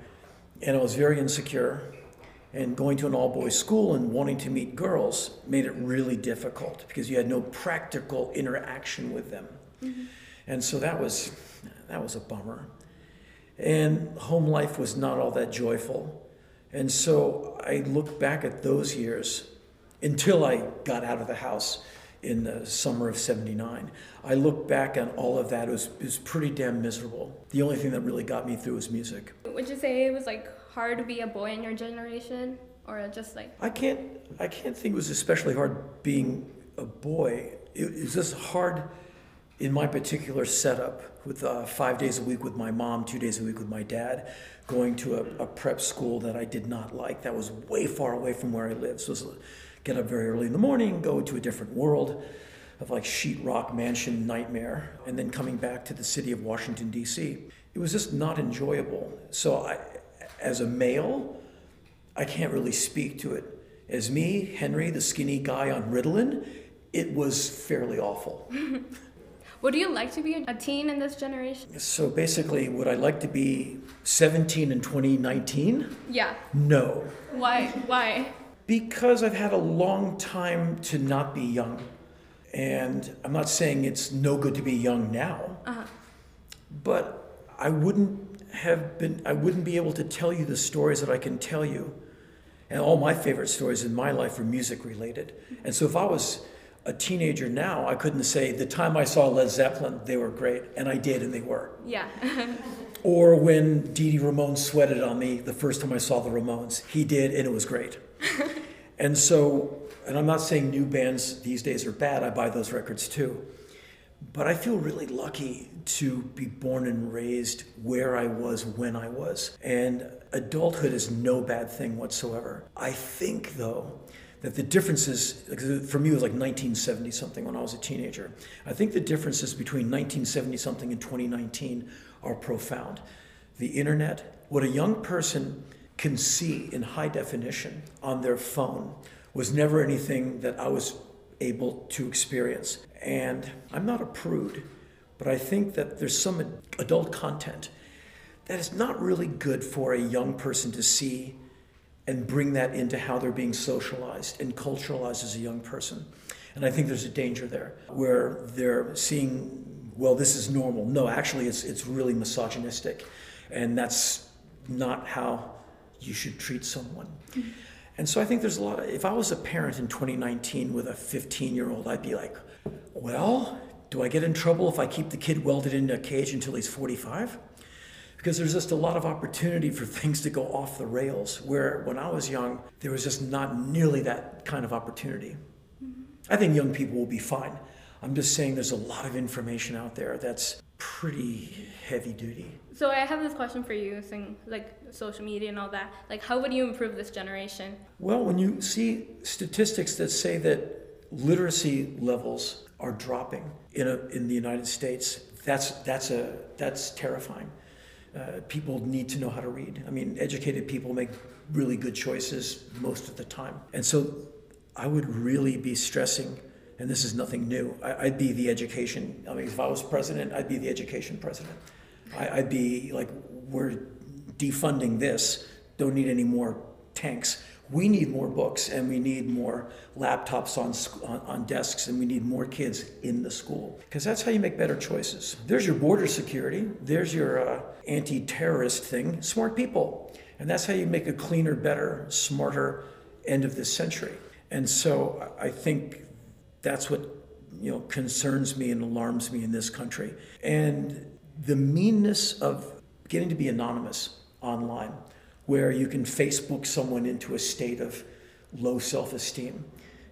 and I was very insecure. And going to an all boys school and wanting to meet girls made it really difficult because you had no practical interaction with them. Mm-hmm. And so that was, that was a bummer. And home life was not all that joyful. And so I look back at those years until I got out of the house in the summer of 79. I look back on all of that, it was, it was pretty damn miserable. The only thing that really got me through was music. Would you say it was like hard to be a boy in your generation? Or just like I can't I can't think it was especially hard being a boy. It, it was just hard in my particular setup with uh, five days a week with my mom, two days a week with my dad, going to a, a, prep school that I did not like. That was way far away from where I lived. So was, get up very early in the morning, go to a different world of like sheetrock mansion nightmare, and then coming back to the city of Washington D.C. It was just not enjoyable. So I, as a male, I can't really speak to it. As me, Henry, the skinny guy on Ritalin, it was fairly awful. *laughs* Would you like to be a teen in this generation? So basically, would I like to be 17 in 2019? Yeah. No. Why? Why? Because I've had a long time to not be young. And I'm not saying it's no good to be young now. Uh-huh. But I wouldn't have been I wouldn't be able to tell you the stories that I can tell you. And all my favorite stories in my life are music related. And so if I was a teenager now, I couldn't say the time I saw Led Zeppelin, they were great, and I did, and they were. Yeah. *laughs* or when Dee Dee Ramone sweated on me the first time I saw the Ramones, he did, and it was great. *laughs* and so, and I'm not saying new bands these days are bad. I buy those records too, but I feel really lucky to be born and raised where I was when I was, and adulthood is no bad thing whatsoever. I think though that the differences, for me, was like 1970 something when I was a teenager. I think the differences between 1970 something and 2019 are profound. The internet, what a young person can see in high definition on their phone was never anything that I was able to experience. And I'm not a prude, but I think that there's some adult content that is not really good for a young person to see and bring that into how they're being socialized and culturalized as a young person. And I think there's a danger there where they're seeing, well, this is normal. No, actually, it's, it's really misogynistic. And that's not how you should treat someone. Mm-hmm. And so I think there's a lot of, if I was a parent in 2019 with a 15 year old, I'd be like, well, do I get in trouble if I keep the kid welded in a cage until he's 45? Because there's just a lot of opportunity for things to go off the rails. Where when I was young, there was just not nearly that kind of opportunity. Mm-hmm. I think young people will be fine. I'm just saying there's a lot of information out there that's pretty heavy duty. So I have this question for you, saying like social media and all that. Like, how would you improve this generation? Well, when you see statistics that say that literacy levels are dropping in a, in the United States, that's that's a that's terrifying uh, people need to know how to read. I mean, educated people make really good choices most of the time. And so I would really be stressing, and this is nothing new, I, would be the education. I mean, if I was president, I'd be the education president. I, I'd be like, we're defunding this, don't need any more tanks we need more books and we need more laptops on, on, on desks and we need more kids in the school because that's how you make better choices. There's your border security, there's your uh, anti terrorist thing, smart people. And that's how you make a cleaner, better, smarter end of this century. And so I think that's what you know concerns me and alarms me in this country. And the meanness of getting to be anonymous online, where you can Facebook someone into a state of low self-esteem.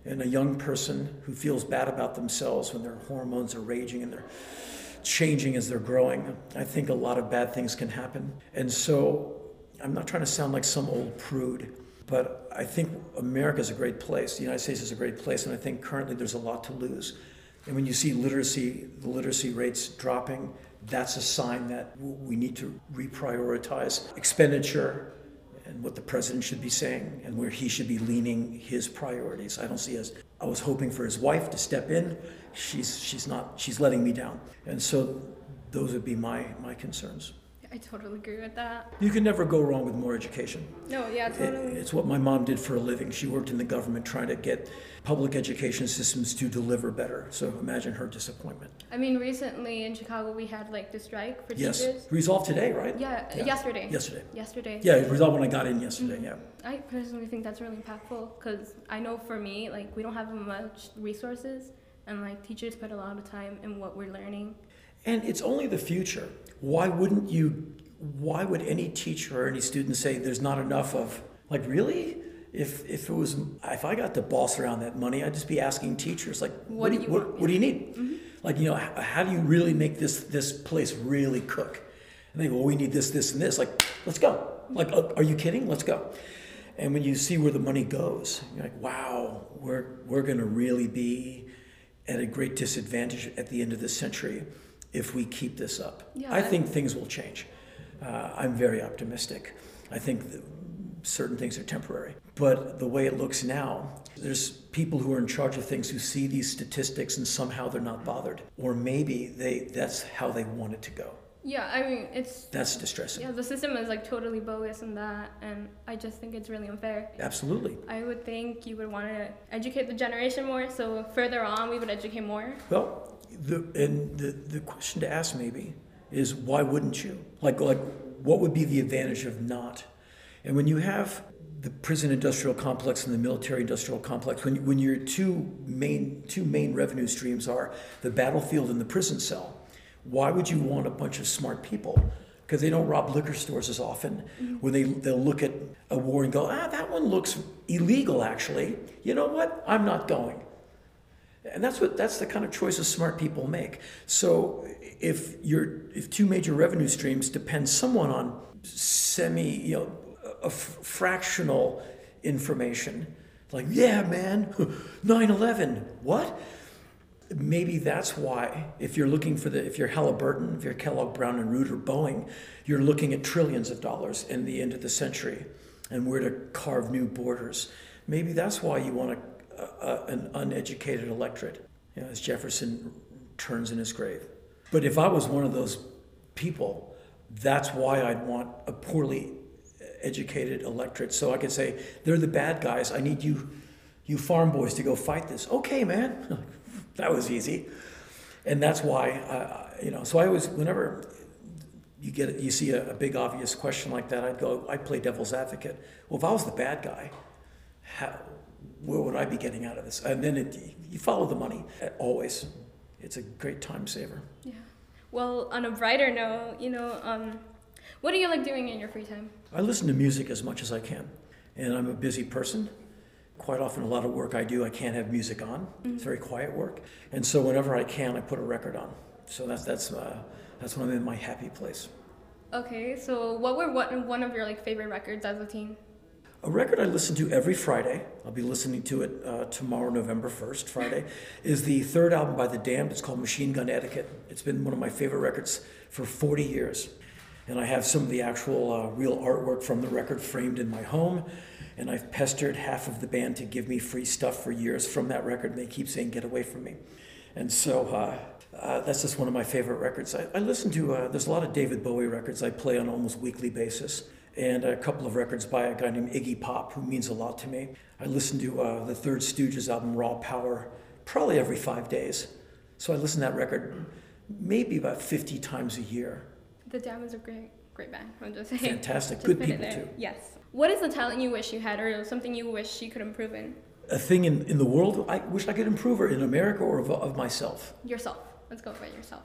And a young person who feels bad about themselves when their hormones are raging and they're changing as they're growing, I think a lot of bad things can happen. And so I'm not trying to sound like some old prude, but I think America is a great place. The United States is a great place, and I think currently there's a lot to lose. And when you see literacy, the literacy rates dropping, that's a sign that we need to reprioritize expenditure and what the president should be saying and where he should be leaning his priorities. I don't see as I was hoping for his wife to step in. She's she's not she's letting me down. And so those would be my my concerns. I totally agree with that. You can never go wrong with more education. No, yeah, It- totally. It's what my mom did for a living. She worked in the government trying to get public education systems to deliver better. So imagine her disappointment. I mean, recently in Chicago we had like the strike for Yes. teachers. Resolved today, right? Yeah, Yeah. yesterday. Yesterday. Yesterday. Yeah, it resolved when I got in yesterday, mm. yeah. I personally think that's really impactful because I know for me, like, we don't have much resources, and like teachers put a lot of time in what we're learning. And it's only the future. Why wouldn't you? Why would any teacher or any student say there's not enough of? Like really? If if it was if I got to boss around that money, I'd just be asking teachers like, What do you what, what do you need? Like you know, how, how do you really make this this place really cook? And they go, well, we need this, this, and this. Like, let's go. Like, uh, are you kidding? Let's go. And when you see where the money goes, you're like, wow, we're we're gonna really be at a great disadvantage at the end of this century if we keep this up. Yeah, I think things will change. Uh, I'm very optimistic. I think certain things are temporary. But the way it looks now, there's people who are in charge of things who see these statistics and somehow they're not bothered. Or maybe they that's how they want it to go. Yeah, I mean, it's. That's distressing. Yeah, the system is like totally bogus in that, and I just think it's really unfair. Absolutely. I would think you would want to educate the generation more, so further on we would educate more. Well, the, and the, the question to ask maybe is why wouldn't you? Like, like, what would be the advantage of not? And when you have the prison industrial complex and the military industrial complex, when, when your two main, two main revenue streams are the battlefield and the prison cell, why would you want a bunch of smart people? Because they don't rob liquor stores as often. When they, they'll look at a war and go, ah, that one looks illegal actually. You know what? I'm not going. And that's what that's the kind of choices smart people make. So if your if two major revenue streams depend somewhat on semi, you know, a f- fractional information, like yeah, man, *laughs* 9/11, what? Maybe that's why if you're looking for the if you're Halliburton, if you're Kellogg Brown and Root or Boeing, you're looking at trillions of dollars in the end of the century and where to carve new borders. Maybe that's why you want a, a, an uneducated electorate, you know, as Jefferson turns in his grave. But if I was one of those people, that's why I'd want a poorly educated electorate. So I could say, they're the bad guys. I need you, you farm boys, to go fight this. Okay, man, *laughs* that was easy. And that's why, I, you know. So I always, whenever you get you see a, a big obvious question like that, I'd go, I play devil's advocate. Well, if I was the bad guy, how, where would I be getting out of this? And then it, you follow the money always. It's a great time saver. Yeah. Well, on a brighter note, you know, um, what do you like doing in your free time? I listen to music as much as I can, and I'm a busy person. Quite often, a lot of work I do, I can't have music on. It's very quiet work, and so whenever I can, I put a record on. So that's that's uh, that's when I'm in my happy place. Okay, so what were one, one of your like favorite records as a teen? A record I listen to every Friday, I'll be listening to it uh, tomorrow, November 1st, Friday, is the third album by The Damned. It's called Machine Gun Etiquette. It's been one of my favorite records for 40 years. And I have some of the actual uh, real artwork from the record framed in my home. And I've pestered half of the band to give me free stuff for years from that record, and they keep saying, get away from me. And so uh, uh, that's just one of my favorite records. I, I listen to, uh, there's a lot of David Bowie records I play on an almost weekly basis and a couple of records by a guy named Iggy Pop, who means a lot to me. I listen to uh, the Third Stooges album, Raw Power, probably every five days. So I listen to that record maybe about 50 times a year. The Damned are great, great band. I'm just saying. Fantastic. Just Good people, too. Yes. What is the talent you wish you had, or something you wish you could improve in? a thing in, in the world I wish I could improve, or in America, or of, of myself. Yourself. Let's go for yourself.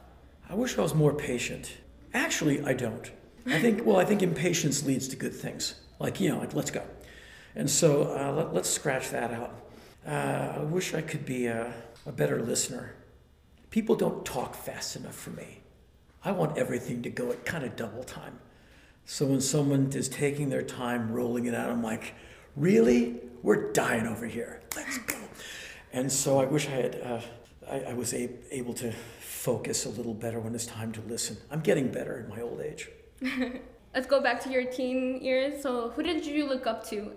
I wish I was more patient. Actually, I don't. I think, well, I think impatience leads to good things. Like, you know, like, let's go. And so uh, let, let's scratch that out. Uh, I wish I could be a, a better listener. People don't talk fast enough for me. I want everything to go at kind of double time. So when someone is taking their time rolling it out, I'm like, really? We're dying over here. Let's go. And so I wish I had, uh, I, I, was a- able to focus a little better when it's time to listen. I'm getting better in my old age. *laughs* Let's go back to your teen years. So, who did you look up to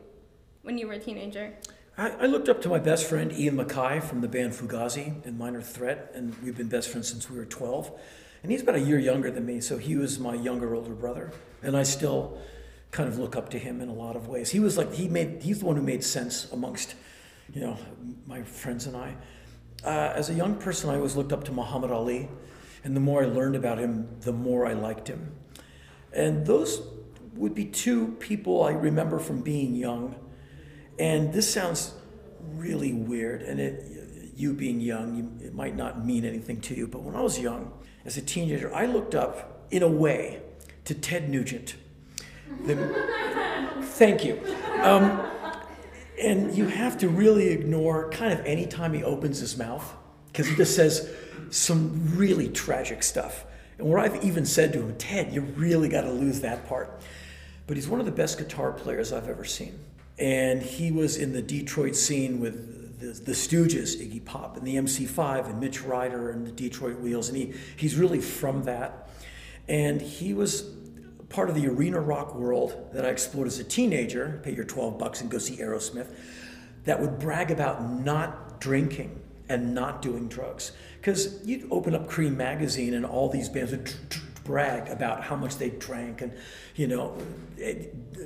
when you were a teenager? I, I looked up to my best friend Ian MacKaye from the band Fugazi and Minor Threat, and we've been best friends since we were 12. And he's about a year younger than me, so he was my younger older brother, and I still kind of look up to him in a lot of ways. He was like he made he's the one who made sense amongst, you know, my friends and I. Uh, as a young person, I always looked up to Muhammad Ali, and the more I learned about him, the more I liked him. And those would be two people I remember from being young. And this sounds really weird, and it, you being young, you, it might not mean anything to you, but when I was young, as a teenager, I looked up, in a way, to Ted Nugent. The, thank you. Um, and you have to really ignore kind of any time he opens his mouth, because he just says some really tragic stuff. And where I've even said to him, Ted, you really got to lose that part. But he's one of the best guitar players I've ever seen. And he was in the Detroit scene with the, the Stooges, Iggy Pop, and the MC5, and Mitch Ryder, and the Detroit Wheels. And he, he's really from that. And he was part of the arena rock world that I explored as a teenager, pay your 12 bucks and go see Aerosmith, that would brag about not drinking and not doing drugs. Because you'd open up Creem magazine and all these bands would brag about how much they drank. And, you know, eh,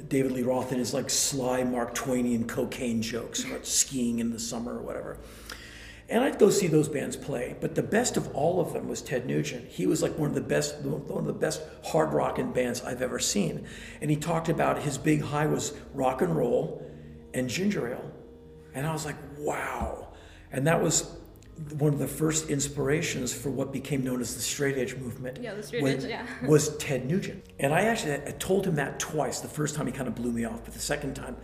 David Lee Roth and his like sly Mark Twainian cocaine jokes about skiing in the summer or whatever. And I'd go see those bands play, but the best of all of them was Ted Nugent. He was like one of the best, one of the best hard rocking bands I've ever seen. And he talked about his big high was rock and roll and ginger ale. And I was like, wow. And that was one of the first inspirations for what became known as the straight edge movement. Yeah, the straight edge, yeah. *laughs* was Ted Nugent. And I actually I told him that twice. The first time he kind of blew me off, but the second time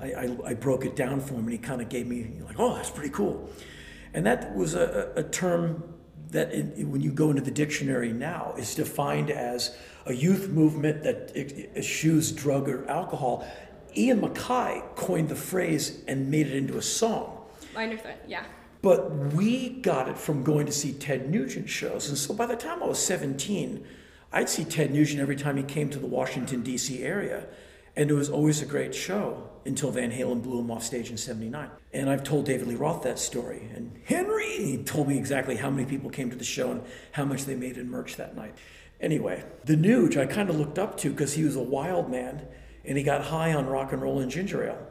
I, I, I broke it down for him and he kind of gave me, like, oh, that's pretty cool. And that was a, a term that in, when you go into the dictionary now is defined as a youth movement that eschews drug or alcohol. Ian MacKaye coined the phrase and made it into a song. Minor threat, yeah. But we got it from going to see Ted Nugent shows. And so by the time I was 17, I'd see Ted Nugent every time he came to the Washington, D.C. area. And it was always a great show until Van Halen blew him off stage in 79. And I've told David Lee Roth that story. And Henry, he told me exactly how many people came to the show and how much they made in merch that night. Anyway, the Nuge I kind of looked up to because he was a wild man and he got high on rock and roll and ginger ale.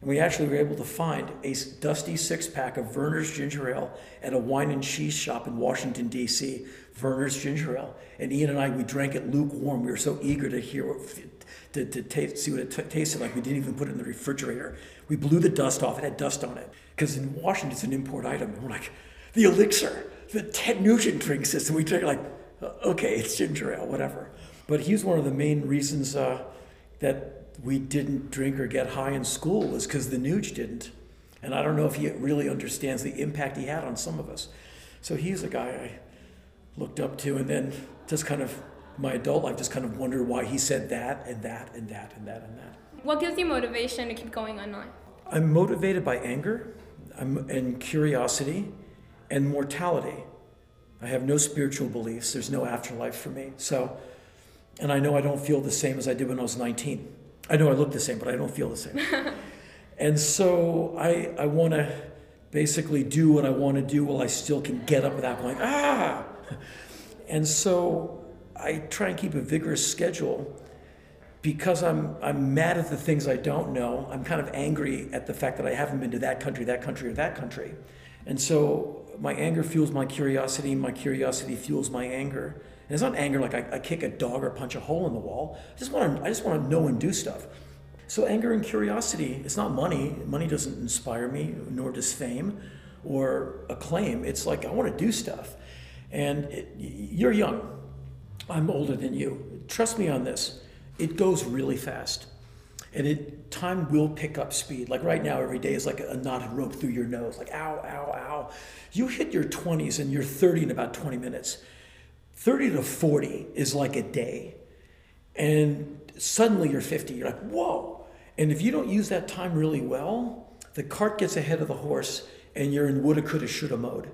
And we actually were able to find a dusty six pack of Vernors ginger ale at a wine and cheese shop in Washington, D.C. Vernors ginger ale. And Ian and I, we drank it lukewarm. We were so eager to hear, to, to taste, see what it t- tasted like. We didn't even put it in the refrigerator. We blew the dust off. It had dust on it. Because in Washington, it's an import item. And we're like, the elixir, the Ted Nugent drink system. We it like, okay, it's ginger ale, whatever. But he's one of the main reasons uh, that we didn't drink or get high in school was because the Nuge didn't. And I don't know if he really understands the impact he had on some of us. So he's a guy I looked up to, and then just kind of my adult life just kind of wondered why he said that and that and that and that and that. What gives you motivation to keep going on life? I'm motivated by anger I'm, and curiosity and mortality. I have no spiritual beliefs. There's no afterlife for me. So, and I know I don't feel the same as I did when I was 19. I know I look the same, but I don't feel the same. *laughs* and so I, I want to basically do what I want to do while I still can get up without going, ah! And so I try and keep a vigorous schedule because I'm, I'm mad at the things I don't know. I'm kind of angry at the fact that I haven't been to that country, that country, or that country. And so my anger fuels my curiosity, my curiosity fuels my anger. And it's not anger like I, I, kick a dog or punch a hole in the wall. I just want to I just want to know and do stuff. So anger and curiosity, it's not money. Money doesn't inspire me, nor does fame or acclaim. It's like I want to do stuff. And it, you're young. I'm older than you. Trust me on this. It goes really fast. And it time will pick up speed. Like right now, every day is like a knotted rope through your nose, like ow, ow, ow. You hit your 20s and you're 30 in about 20 minutes. 30 to 40 is like a day. And suddenly you're 50. You're like, whoa. And if you don't use that time really well, the cart gets ahead of the horse and you're in woulda, coulda, shoulda mode.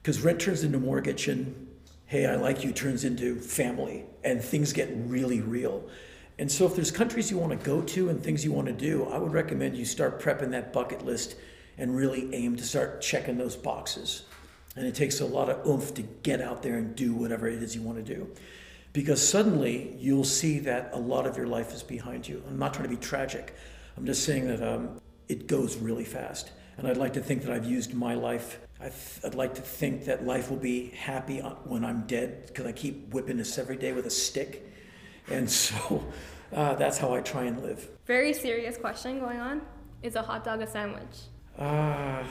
Because rent turns into mortgage and hey, I like you turns into family and things get really real. And so if there's countries you want to go to and things you want to do, I would recommend you start prepping that bucket list and really aim to start checking those boxes. And it takes a lot of oomph to get out there and do whatever it is you want to do. Because suddenly you'll see that a lot of your life is behind you. I'm not trying to be tragic. I'm just saying that um, it goes really fast. And I'd like to think that I've used my life. I'd like to think that life will be happy when I'm dead because I keep whipping this every day with a stick. And *laughs* so uh, that's how I try and live. Very serious question going on. Is a hot dog a sandwich? Uh,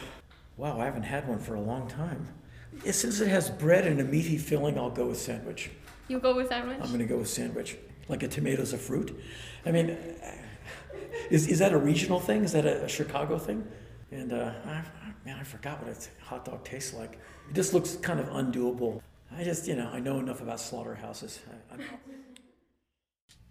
wow, I haven't had one for a long time. Since it has bread and a meaty filling, I'll go with sandwich. You go with sandwich? I'm going to go with sandwich. Like a tomato's a fruit. I mean, is, is that a regional thing? Is that a, a Chicago thing? And uh, I, man, I forgot what a hot dog tastes like. It just looks kind of undoable. I just, you know, I know enough about slaughterhouses. I,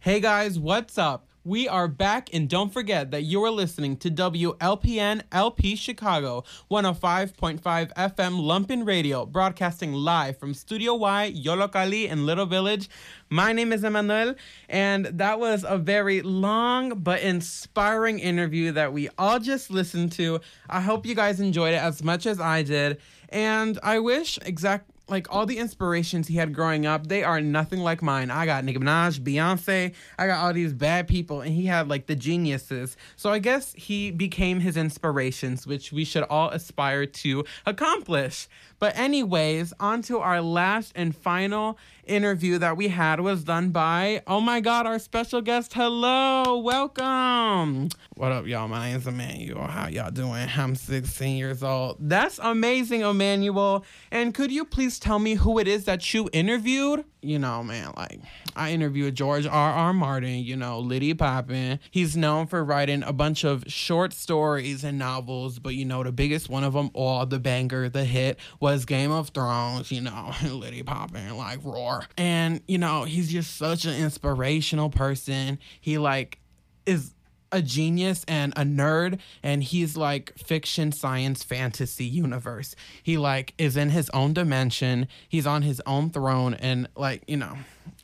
hey guys, what's up? We are back, and don't forget that you are listening to WLPN LP Chicago 105.5 FM Lumpen Radio, broadcasting live from Studio Y, Yollocalli, in Little Village. My name is Emmanuel, and that was a very long but inspiring interview that we all just listened to. I hope you guys enjoyed it as much as I did, and I wish exact like all the inspirations he had growing up, they are nothing like mine. I got Nicki Minaj, Beyonce, I got all these bad people, and he had like the geniuses. So I guess he became his inspirations, which we should all aspire to accomplish. But, anyways, on to our last and final interview that we had was done by, oh my God, our special guest. Hello, welcome. What up, y'all? My name is Emmanuel. How y'all doing? I'm 16 years old. That's amazing, Emmanuel. And could you please tell me who it is that you interviewed? You know, man, like I interviewed George R. R. Martin, you know, Liddy Poppin. He's known for writing a bunch of short stories and novels, but you know, the biggest one of them all, the banger, the hit, was Game of Thrones, you know, *laughs* Liddy Poppin, like Roar. And, you know, he's just such an inspirational person. He like is a genius and a nerd and he's like fiction science fantasy universe. He like is in his own dimension. He's on his own throne and like you know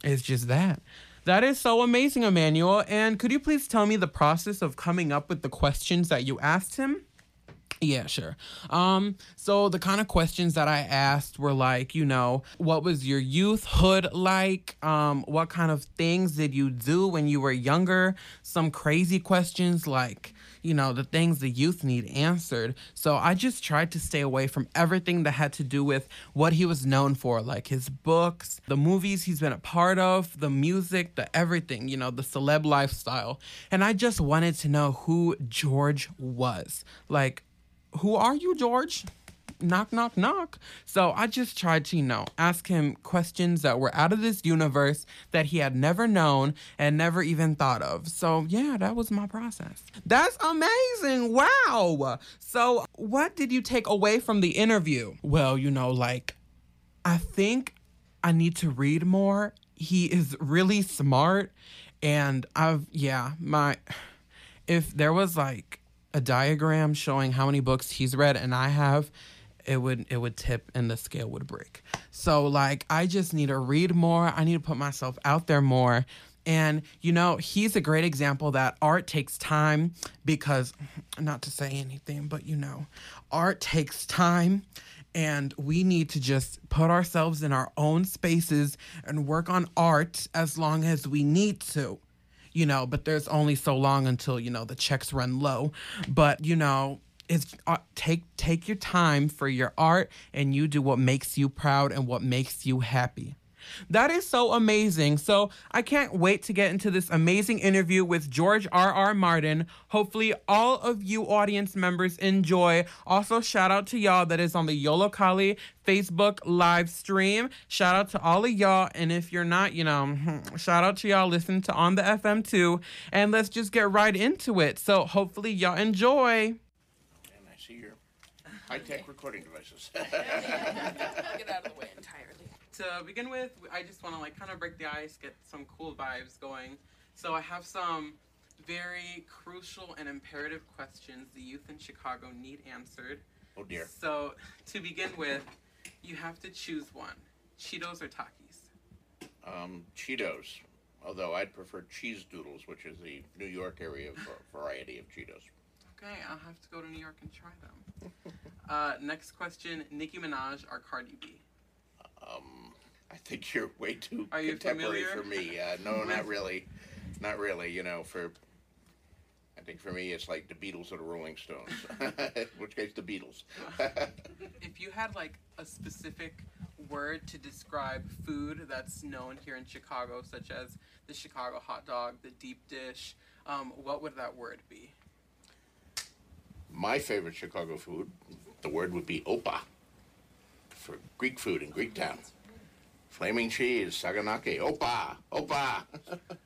it's just that. That is so amazing emmanuel. And could you please tell me the process of coming up with the questions that you asked him yeah, sure. Um, so the kind of questions that I asked were like, you know, what was your youthhood like? Um, what kind of things did you do when you were younger? Some crazy questions like, you know, the things the youth need answered. So I just tried to stay away from everything that had to do with what he was known for, like his books, the movies he's been a part of, the music, the everything, you know, the celeb lifestyle. And I just wanted to know who George was. Like, who are you, George? Knock, knock, knock. So I just tried to, you know, ask him questions that were out of this universe that he had never known and never even thought of. So yeah, that was my process. That's amazing. Wow. So what did you take away from the interview? Well, you know, like, I think I need to read more. He is really smart. And I've, yeah, my, if there was like, a diagram showing how many books he's read and I have, it would it would tip and the scale would break. So like I just need to read more. I need to put myself out there more. And you know, he's a great example that art takes time because not to say anything, but you know, art takes time and we need to just put ourselves in our own spaces and work on art as long as we need to you know, but there's only so long until, you know, the checks run low. But, you know, it's uh, take take your time for your art and you do what makes you proud and what makes you happy. That is so amazing. So I can't wait to get into this amazing interview with George R. R. Martin. Hopefully, all of you audience members enjoy. Also, shout out to y'all that is on the Yollocalli Facebook live stream. Shout out to all of y'all. And if you're not, you know, *laughs* shout out to y'all Listen to On the FM too. And let's just get right into it. So hopefully, y'all enjoy. And I see your high-tech recording devices. *laughs* Get out of the way *laughs* entirely. To begin with, I just want to like kind of break the ice, get some cool vibes going. So I have some very crucial and imperative questions the youth in Chicago need answered. Oh dear. So *laughs* to begin with, you have to choose one: Cheetos or Takis. Um, Cheetos, although I'd prefer cheese doodles, which is the New York area *laughs* variety of Cheetos. Okay, I'll have to go to New York and try them. *laughs* uh, next question: Nicki Minaj or Cardi B? Um, I think you're way too Are contemporary for me. *laughs* Uh, no, not really. Not really. You know, for I think for me it's like the Beatles or the Rolling Stones. *laughs* In which case, the Beatles. *laughs* if you had like a specific word to describe food that's known here in Chicago, such as the Chicago hot dog, the deep dish, um, what would that word be? My favorite Chicago food, the word would be opa for Greek food in Greek town. Flaming cheese, saganaki, opa, opa.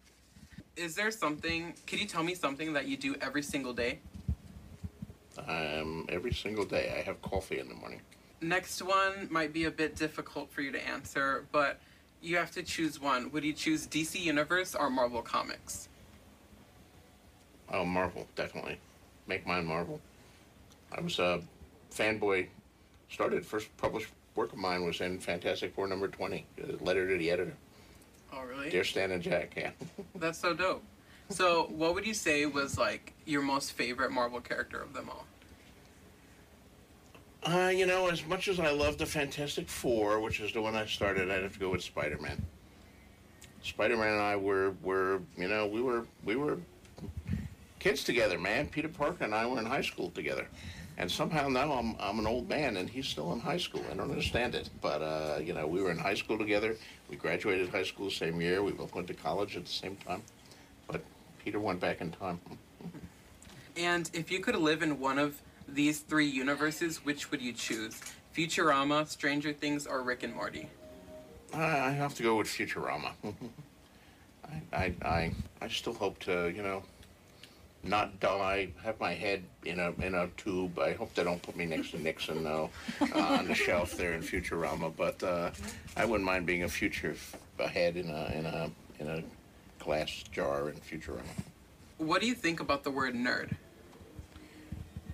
*laughs* Is there something? Could you tell me something that you do every single day? Um, every single day I have coffee in the morning. Next one might be a bit difficult for you to answer, but you have to choose one. Would you choose DC Universe or Marvel Comics? Oh, Marvel, definitely. Make mine Marvel. I was a fanboy. Started first published work of mine was in Fantastic Four number twenty. A letter to the editor. Oh, really? Dear Stan and Jack. Yeah. *laughs* That's so dope. So, what would you say was like your most favorite Marvel character of them all? Uh, you know, as much as I love the Fantastic Four, which is the one I started, I'd have to go with Spider Man. Spider Man and I were were you know we were we were kids together, man. Peter Parker and I were in high school together, and somehow now I'm I'm an old man and he's still in high school. I don't understand it, but uh, you know we were in high school together. We graduated high school the same year. We both went to college at the same time, but Peter went back in time. And if you could live in one of these three universes, which would you choose? Futurama, Stranger Things, or Rick and Morty? I I have to go with Futurama. *laughs* I, I, I, I still hope to, you know, not die, have my head in a in a tube. I hope they don't put me next to Nixon though, uh, on the shelf there in Futurama. But uh, I wouldn't mind being a future a head in a in a in a glass jar in Futurama. What do you think about the word nerd?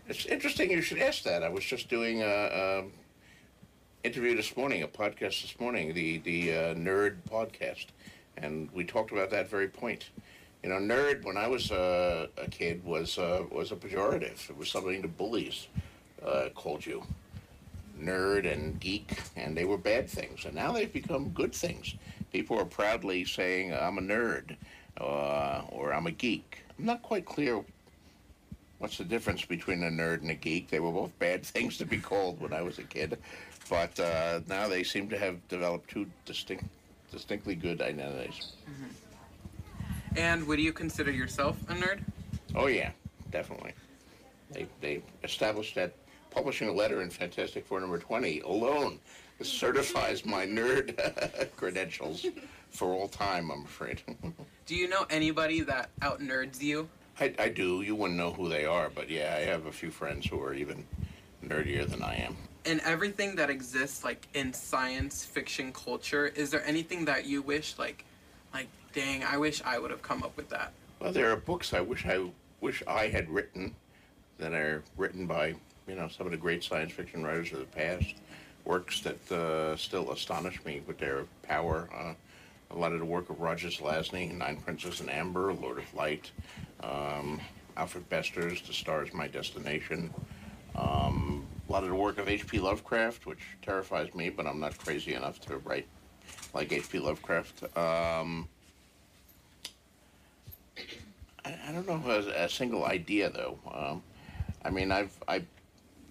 It's interesting you should ask that. I was just doing a, a interview this morning, a podcast this morning, the the uh, Nerd podcast, and we talked about that very point. You know, nerd when I was uh, a kid was uh, was a pejorative. It was something the bullies uh, called you, nerd and geek, and they were bad things. And now they've become good things. People are proudly saying, "I'm a nerd," uh, or "I'm a geek." I'm not quite clear what's the difference between a nerd and a geek? They were both bad *laughs* things to be called when I was a kid, but uh, now they seem to have developed two distinct, distinctly good identities. And would you consider yourself a nerd? Oh yeah, definitely. They they established that publishing a letter in Fantastic Four number twenty alone certifies my nerd *laughs* credentials for all time. I'm afraid. *laughs* Do you know anybody that out nerds you? I, I do. You wouldn't know who they are, but yeah, I have a few friends who are even nerdier than I am. In everything that exists, like in science fiction culture, is there anything that you wish, like, like, dang, I wish I would have come up with that? Well, there are books I wish I wish I had written that are written by you know some of the great science fiction writers of the past. Works that uh, still astonish me with their power. Uh, a lot of the work of Roger Zelazny, Nine Princes in Amber, Lord of Light, um, Alfred Bester's The Stars My Destination. Um, a lot of the work of H.P. Lovecraft, which terrifies me, but I'm not crazy enough to write like H.P. Lovecraft. Um, I, don't know a, a single idea though. Um, I mean, I've I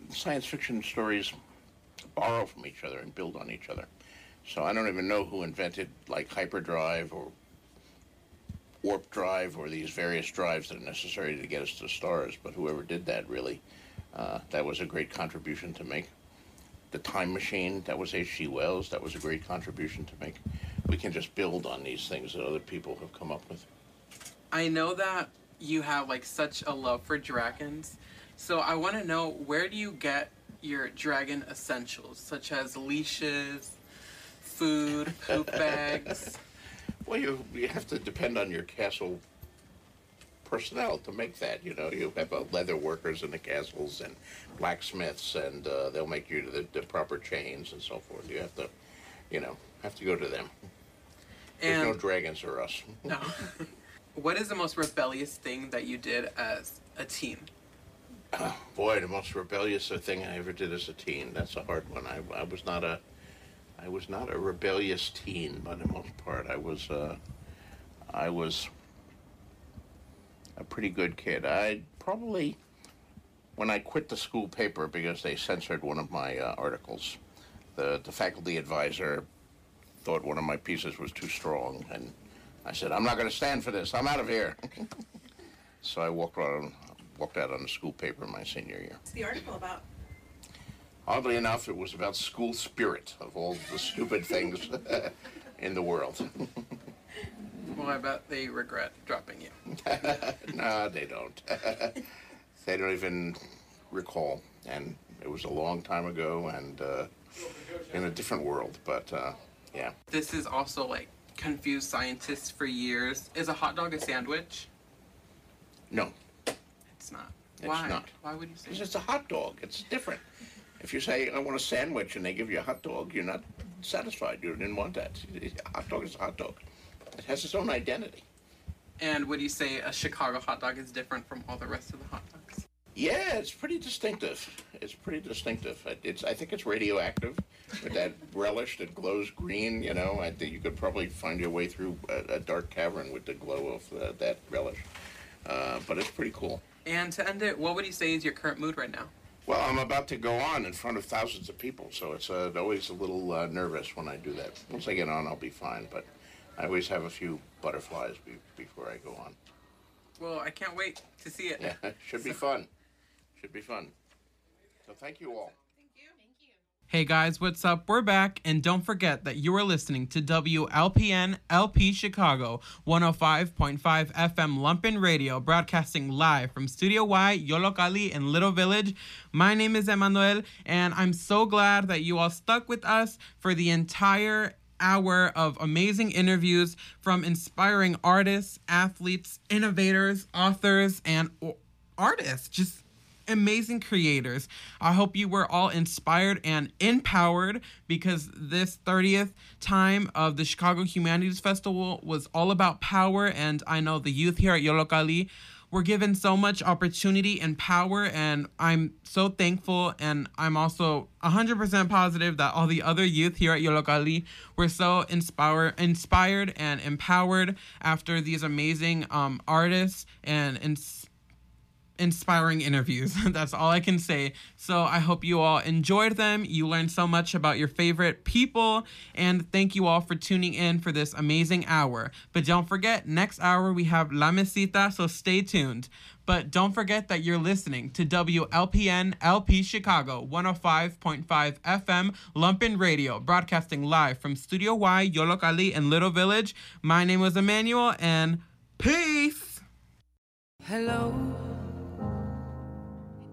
science fiction stories borrow from each other and build on each other. So I don't even know who invented like hyperdrive or warp drive or these various drives that are necessary to get us to stars. But whoever did that really, uh, that was a great contribution to make. The time machine, that was H.G. Wells, that was a great contribution to make. We can just build on these things that other people have come up with. I know that you have like such a love for dragons. So I want to know where do you get your dragon essentials such as leashes, food, poop *laughs* bags? Well, you you have to depend on your castle personnel to make that. You know, you have uh, leather workers in the castles and blacksmiths, and uh, they'll make you the, the proper chains and so forth. You have to, you know, have to go to them. There's no dragons or us. No. *laughs* what is the most rebellious thing that you did as a teen? *sighs* Boy, the most rebellious thing I ever did as a teen. That's a hard one. I, I was not a, I was not a rebellious teen by the most part. I was, uh, I was a pretty good kid. I probably, when I quit the school paper because they censored one of my uh, articles, the the faculty advisor thought one of my pieces was too strong, and I said, "I'm not going to stand for this. I'm out of here." *laughs* so I walked out, walked out on the school paper in my senior year. What's the article about? Oddly enough, it was about school spirit of all the stupid things *laughs* in the world. *laughs* Well, I bet they regret dropping you. no, they don't. they don't even recall. And it was a long time ago and uh, in a different world. But uh, yeah. This is also like confused scientists for years. Is a hot dog a sandwich? No, It's not. it's Why? not. Why would you say Because it's a hot dog. It's different. If you say, I want a sandwich, and they give you a hot dog, you're not satisfied. You didn't want that. A hot dog is a hot dog. It has its own identity. And would you say a Chicago hot dog is different from all the rest of the hot dogs? Yeah, it's pretty distinctive. It's pretty distinctive. It's I think it's radioactive with that *laughs* relish that glows green. You know, I think you could probably find your way through a, a dark cavern with the glow of uh, that relish. Uh, but it's pretty cool. And to end it, what would you say is your current mood right now? Well, I'm about to go on in front of thousands of people, so it's uh, always a little uh, nervous when I do that. Once I get on, I'll be fine, but I always have a few butterflies be- before I go on. Well, I can't wait to see it. Yeah, *laughs* should be fun. Should be fun. So thank you all. Thank you. Thank you. Hey guys, what's up? We're back, and don't forget that you are listening to WLPN LP Chicago 105.5 FM Lumpen Radio, broadcasting live from Studio Y, Yollocalli, in Little Village. My name is Emmanuel, and I'm so glad that you all stuck with us for the entire hour of amazing interviews from inspiring artists, athletes, innovators, authors, and artists. Just amazing creators. I hope you were all inspired and empowered because this 30th time of the Chicago Humanities Festival was all about power. And I know the youth here at Yollocalli were given so much opportunity and power. And I'm so thankful. And I'm also 100% positive that all the other youth here at Yollocalli were so inspire, inspired and empowered after these amazing um, artists and inspired inspiring interviews. *laughs* That's all I can say. So I hope you all enjoyed them. You learned so much about your favorite people. And thank you all for tuning in for this amazing hour. But don't forget, next hour we have La Mesita, so stay tuned. But don't forget that you're listening to WLPN LP Chicago 105.5 FM Lumpen Radio, broadcasting live from Studio Y, Yollocalli, and Little Village. My name was Emmanuel, and peace! Hello,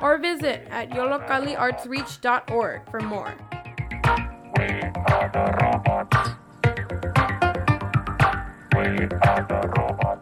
or visit at yolocaliartsreach.org for more. We are the robots. We are the robots.